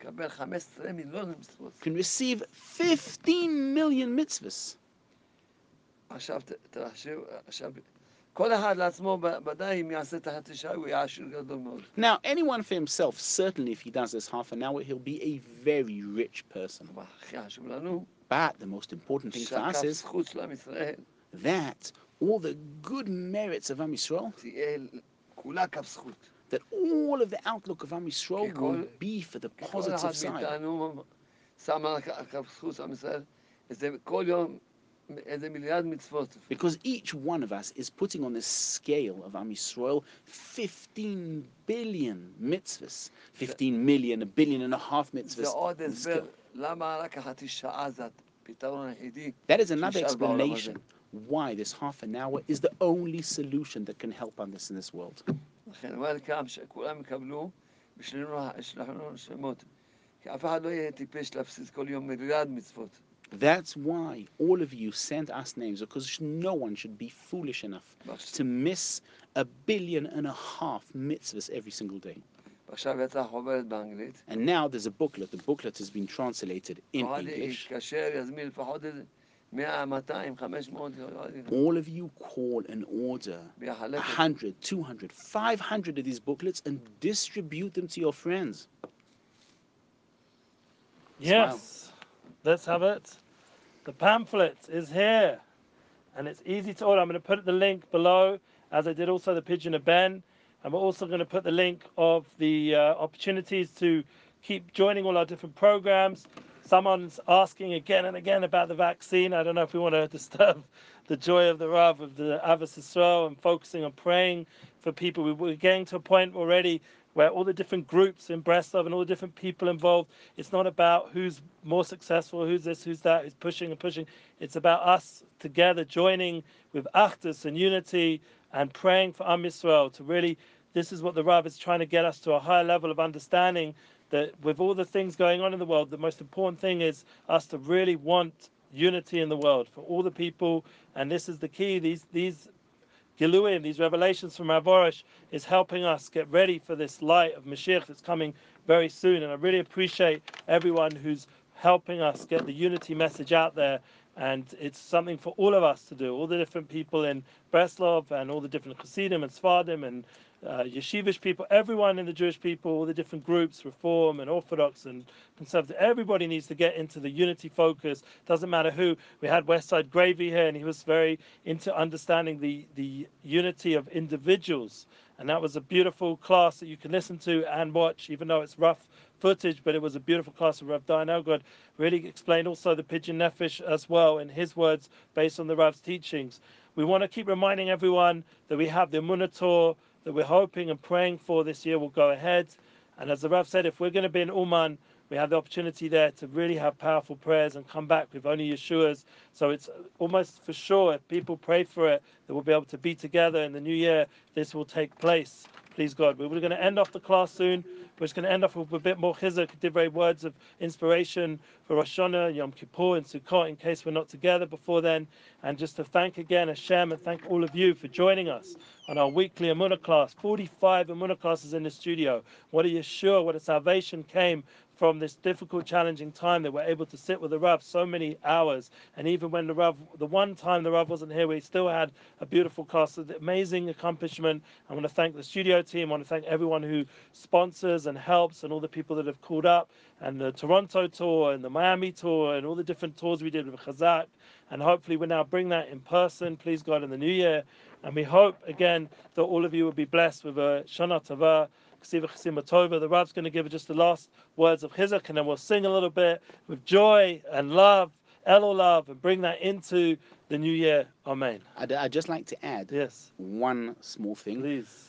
can receive 15 million mitzvahs, now, anyone for himself, certainly if he does this half an hour, he'll be a very rich person. But the most important thing for us is that all the good merits of Am Yisrael, that all of the outlook of Am Yisrael will be for the positive side. Because each one of us is putting on this scale of Am Yisrael 15 billion mitzvahs, 15 million, a billion and a half mitzvahs. That is another explanation why this half an hour is the only solution that can help on this in this world. That's why all of you sent us names because no one should be foolish enough to miss a billion and a half mitzvahs every single day. And now there's a booklet. The booklet has been translated in English. All of you call and order 100, 200, 500 of these booklets and distribute them to your friends. Yes. Smile let's have it. The pamphlet is here and it's easy to order. I'm going to put the link below as I did also the Pidyon Nefesh. And we're also going to put the link of the uh, opportunities to keep joining all our different programs. someone's asking again and again about the vaccine. I don't know if we want to disturb the joy of the Rav of the Ahavas Yisrael and focusing on praying for people. We- We're getting to a point already where all the different groups in Breslov and all the different people involved, it's not about who's more successful, who's this, who's that, who's pushing and pushing. It's about us together joining with Achdus and unity and praying for Am Yisrael to really, this is what the Rav is trying to get us to a higher level of understanding that with all the things going on in the world, the most important thing is us to really want unity in the world for all the people. And this is the key. These, these Giluim, these revelations from Avorish, is helping us get ready for this light of Mashiach that's coming very soon. And I really appreciate everyone who's helping us get the unity message out there. And it's something for all of us to do. All the different people in Breslov and all the different Hasidim and Sfardim and uh, yeshivish people, everyone in the Jewish people, all the different groups, Reform and Orthodox and Conservative, everybody needs to get into the unity focus. Doesn't matter who. We had Westside Gravy here, and he was very into understanding the the unity of individuals, and that was a beautiful class that you can listen to and watch, even though it's rough footage, but it was a beautiful class of Rav Dayan Elgod. Really explained also the pidyon nefesh as well in his words based on the Rav's teachings. We want to keep reminding everyone that we have the Emunah tour that we're hoping and praying for this year will go ahead. And as the Rav said, if we're going to be in Uman, we have the opportunity there to really have powerful prayers and come back with only Yeshua's. So it's almost for sure, if people pray for it, that we'll be able to be together in the new year. This will take place. Please God. We're going to end off the class soon. We're just going to end off with a bit more chizuk, divrei words of inspiration for Rosh Hashanah, Yom Kippur, and Sukkot, in case we're not together before then. And just to thank again Hashem and thank all of you for joining us on our weekly Emunah class. 45 Emunah classes in the studio. What a Yeshua, what a salvation came from this difficult, challenging time that we're able to sit with the Rav so many hours. And even when the Rav, the one time the Rav wasn't here, we still had a beautiful class. So amazing accomplishment. I want to thank the studio team. I want to thank everyone who sponsors and helps and all the people that have called up and the Toronto tour and the Miami tour and all the different tours we did with Chazak. And hopefully we now bring that in person, please God, in the new year. And we hope again that all of you will be blessed with a Shana Tova, Ksiva Tova. The Rav's going to give just the last words of Chizuk, and then we'll sing a little bit with joy and love, Elul love, and bring that into the new year. Amen. I'd, I'd just like to add Yes, one small thing. please.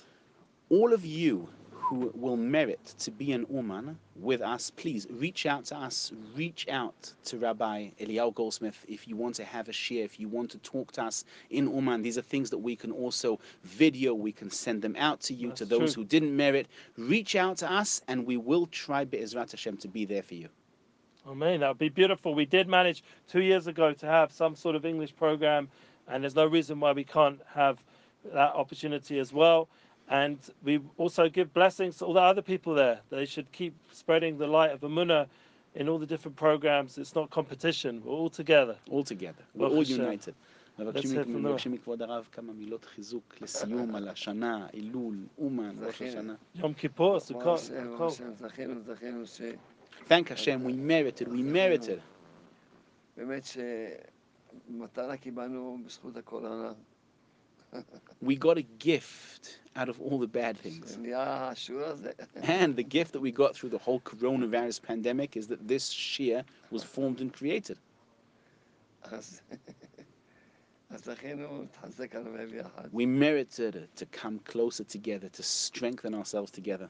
all of you who will merit to be an Uman with us, please reach out to us. Reach out to Rabbi Eliyahu Goldsmith if you want to have a share, if you want to talk to us in Uman. These are things that we can also video. We can send them out to you, to those true. who didn't merit. Reach out to us and we will try, Be'ezrat Hashem, to be there for you. Amen. That would be beautiful. We did manage two years ago to have some sort of English program, and there's no reason why we can't have that opportunity as well. And we also give blessings to all the other people there. They should keep spreading the light of Emunah in all the different programs. It's not competition. We're all together. All together. We're all united. מבקשים מכבוד הרב כמה מילות חיזוק לסיום על השנה, אלול, אומן, ראש השנה. יום כיפור, זכינו, זכינו ש... Thank Hashem, we merited, we merited. באמת קיבלנו בזכות הקורונה we got a gift out of all the bad things. and the gift that we got through the whole coronavirus pandemic is that this Shia was formed and created. we merited it to come closer together, to strengthen ourselves together.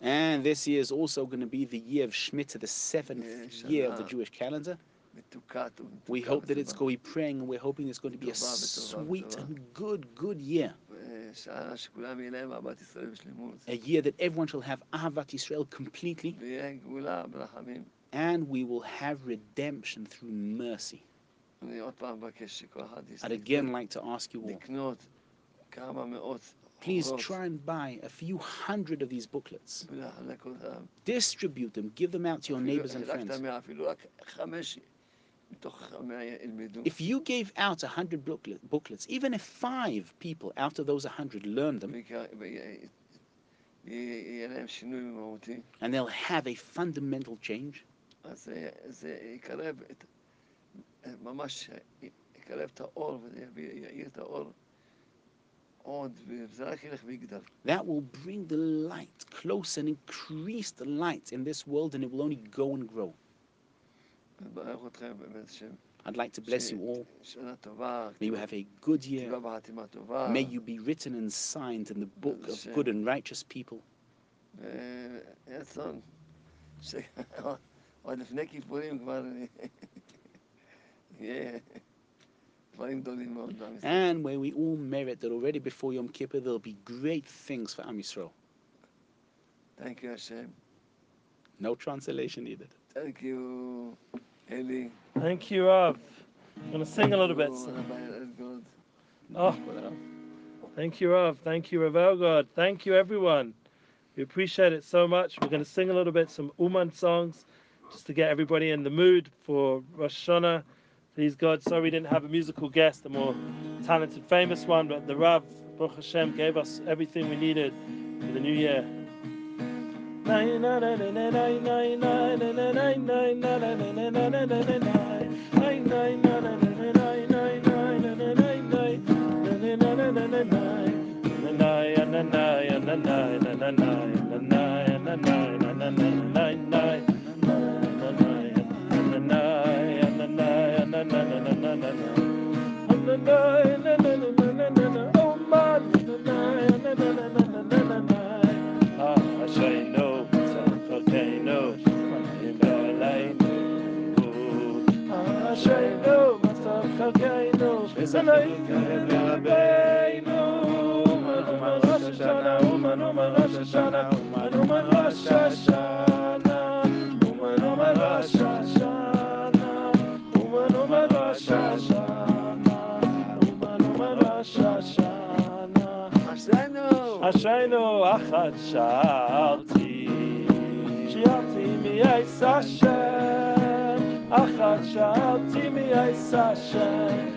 And this year is also going to be the year of Shemitah, the seventh year of the Jewish calendar. We hope that it's going to be praying, and we're hoping it's going to be a sweet and good, good year. A year that everyone shall have Ahavat Yisrael completely. And we will have redemption through mercy. I'd again like to ask you all Please try and buy a few hundred of these booklets. Distribute them, give them out to your neighbors and friends. If you gave out 100 booklets, even if five people out of those 100 learn them, and they'll have a fundamental change, that will bring the light close and increase the light in this world, and it will only go and grow. I'd like to bless you all. May you have a good year. May you be written and signed in the book of good and righteous people. And when we all merit that already before Yom Kippur, there'll be great things for Am Yisrael. Thank you, Hashem. No translation needed. Thank you, Eli. Thank you, Rav. I'm going to sing a little bit. Oh, thank you, Rav. Thank you, Rav Elgod. Thank you, everyone. We appreciate it so much. We're going to sing a little bit, some Uman songs, just to get everybody in the mood for Rosh Hashanah. Please, God, sorry we didn't have a musical guest, a more talented, famous one, but the Rav, Baruch Hashem, gave us everything we needed for the new year. אשרינו! אשרינו אחת שאלתי, שאלתי מי עש השם, אחת שאלתי מי עש השם,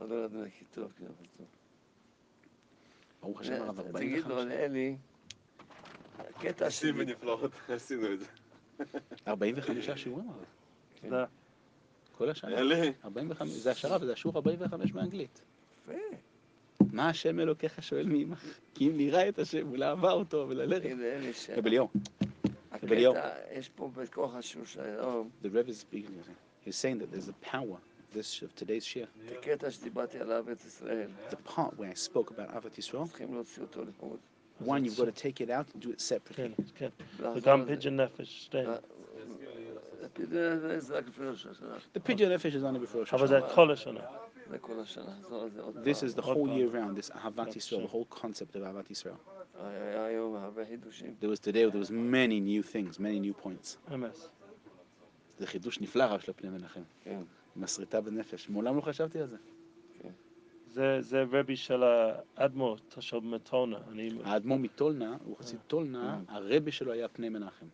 עוד לא ירדנו לכיתוב, כן, אבל טוב. ברוך השם הרב תגיד לו 45. לאלי, הקטע שלי, בנפלאות, עשינו את זה. 45 שיעורים הרב. תודה. כל השנה. אלי, 45, זה השערה וזה השיעור 45 באנגלית. יפה. מה השם אלוקיך שואל מעמך? כי אם לירא את השם ולאהבה אותו וללכת. תגיד לאלי ש... רב אליהו, אליהו. הקטע, יש פה בכוח השוש היום, the Rebbe is speaking. He's saying that there's a power this of today's shiur. The part where I spoke about Ahavat Yisrael, one, you've got to take it out and do it separately. The pidyon nefesh is only before Rosh This is the whole year round, this Ahavat Yisrael, the whole concept of Ahavat Yisrael. There was today, there was many new things, many new points. The חידוש נפלא רב של הפנים כן. עם הסריטה בנפש. מעולם לא חשבתי על זה. זה, זה רבי של האדמו"ר של מטונה. אני... האדמו"ר מטולנה, הוא חסיד טולנה, הרבי שלו היה פני מנחם.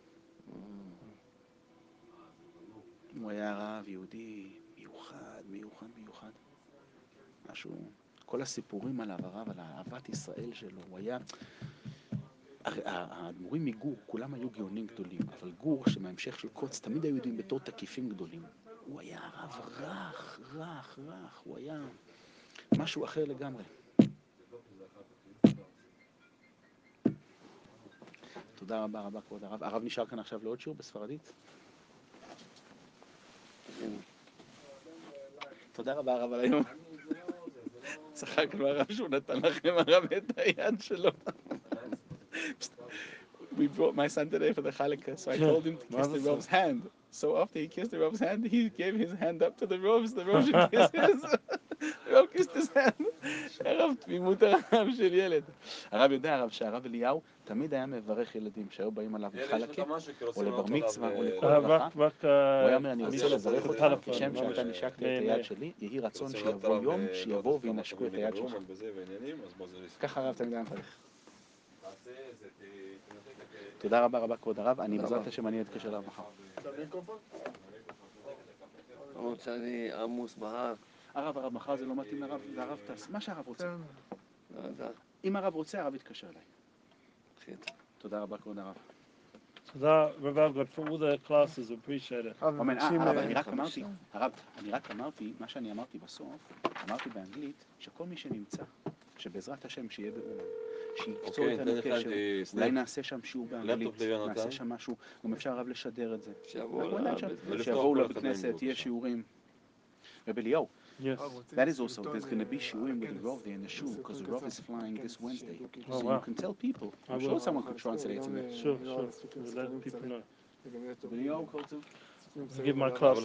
הוא היה רב יהודי מיוחד, מיוחד, מיוחד. משהו, כל הסיפורים עליו, הרב, על אהבת ישראל שלו, הוא היה... האדמו"רים מגור, כולם היו גאונים גדולים, אבל גור, שמהמשך של קוץ, תמיד היו ידועים בתור תקיפים גדולים. הוא היה רב רך, רך, רך, הוא היה משהו אחר לגמרי. תודה רבה רבה, כבוד הרב. הרב נשאר כאן עכשיו לעוד שיעור בספרדית? תודה רבה הרב על היום. צחקנו הרב שהוא נתן לכם הרב את היד שלו. We brought my son today for the Chalakah, so I told him to kiss the Rov's hand. So after he kissed the Rov's hand, he gave his hand up to the Rov's, the Rov should kiss his. the Rov kissed his hand. הרב, תמימות הרב של ילד. הרב יודע, הרב, שהרב אליהו תמיד היה מברך ילדים שהיו באים עליו לחלקה, או לבר מצווה, או לכל הרב, ברכה. רק, רק... הוא היה אומר, אני אה, רוצה לברך אותך, כשם שאתה. נשקת את היד שלי, יהי רצון שיבוא יום, שיבואו וינשקו את היד שלך. ככה הרב תמיד היה מברך. תודה רבה רבה כבוד הרב, אני בעזרת השם אני אתקשר אליו מחר. למרות שאני עמוס בהר, הרב, הרב, מחר זה לא מתאים לרב, זה הרב טס, מה שהרב רוצה. לא יודע, אם הרב רוצה, הרב יתקשר אליי. תודה רבה כבוד הרב. תודה, רב אלגרד, for all the classes, appreciate it. אה, הרב, אני רק. אמרתי, הרב, אני רק אמרתי, מה שאני אמרתי בסוף, אמרתי באנגלית, שכל מי שנמצא, שבעזרת השם שיהיה באומן, אוקיי, איתנו קשר, אה. אולי נעשה שם שיעור באנגלית. נעשה שם משהו, אם אפשר הרב לשדר את זה. שיבואו. לבית כנסת, יהיה. שיעורים. רב אליהו, Yes. that is also, there's going to be shiurim with the Rov there in the shul, because the Rov is flying this Wednesday. Oh, So wow. you can tell people. I'm sure will. someone could translate to them. Sure, sure. We'll let people know. Give my class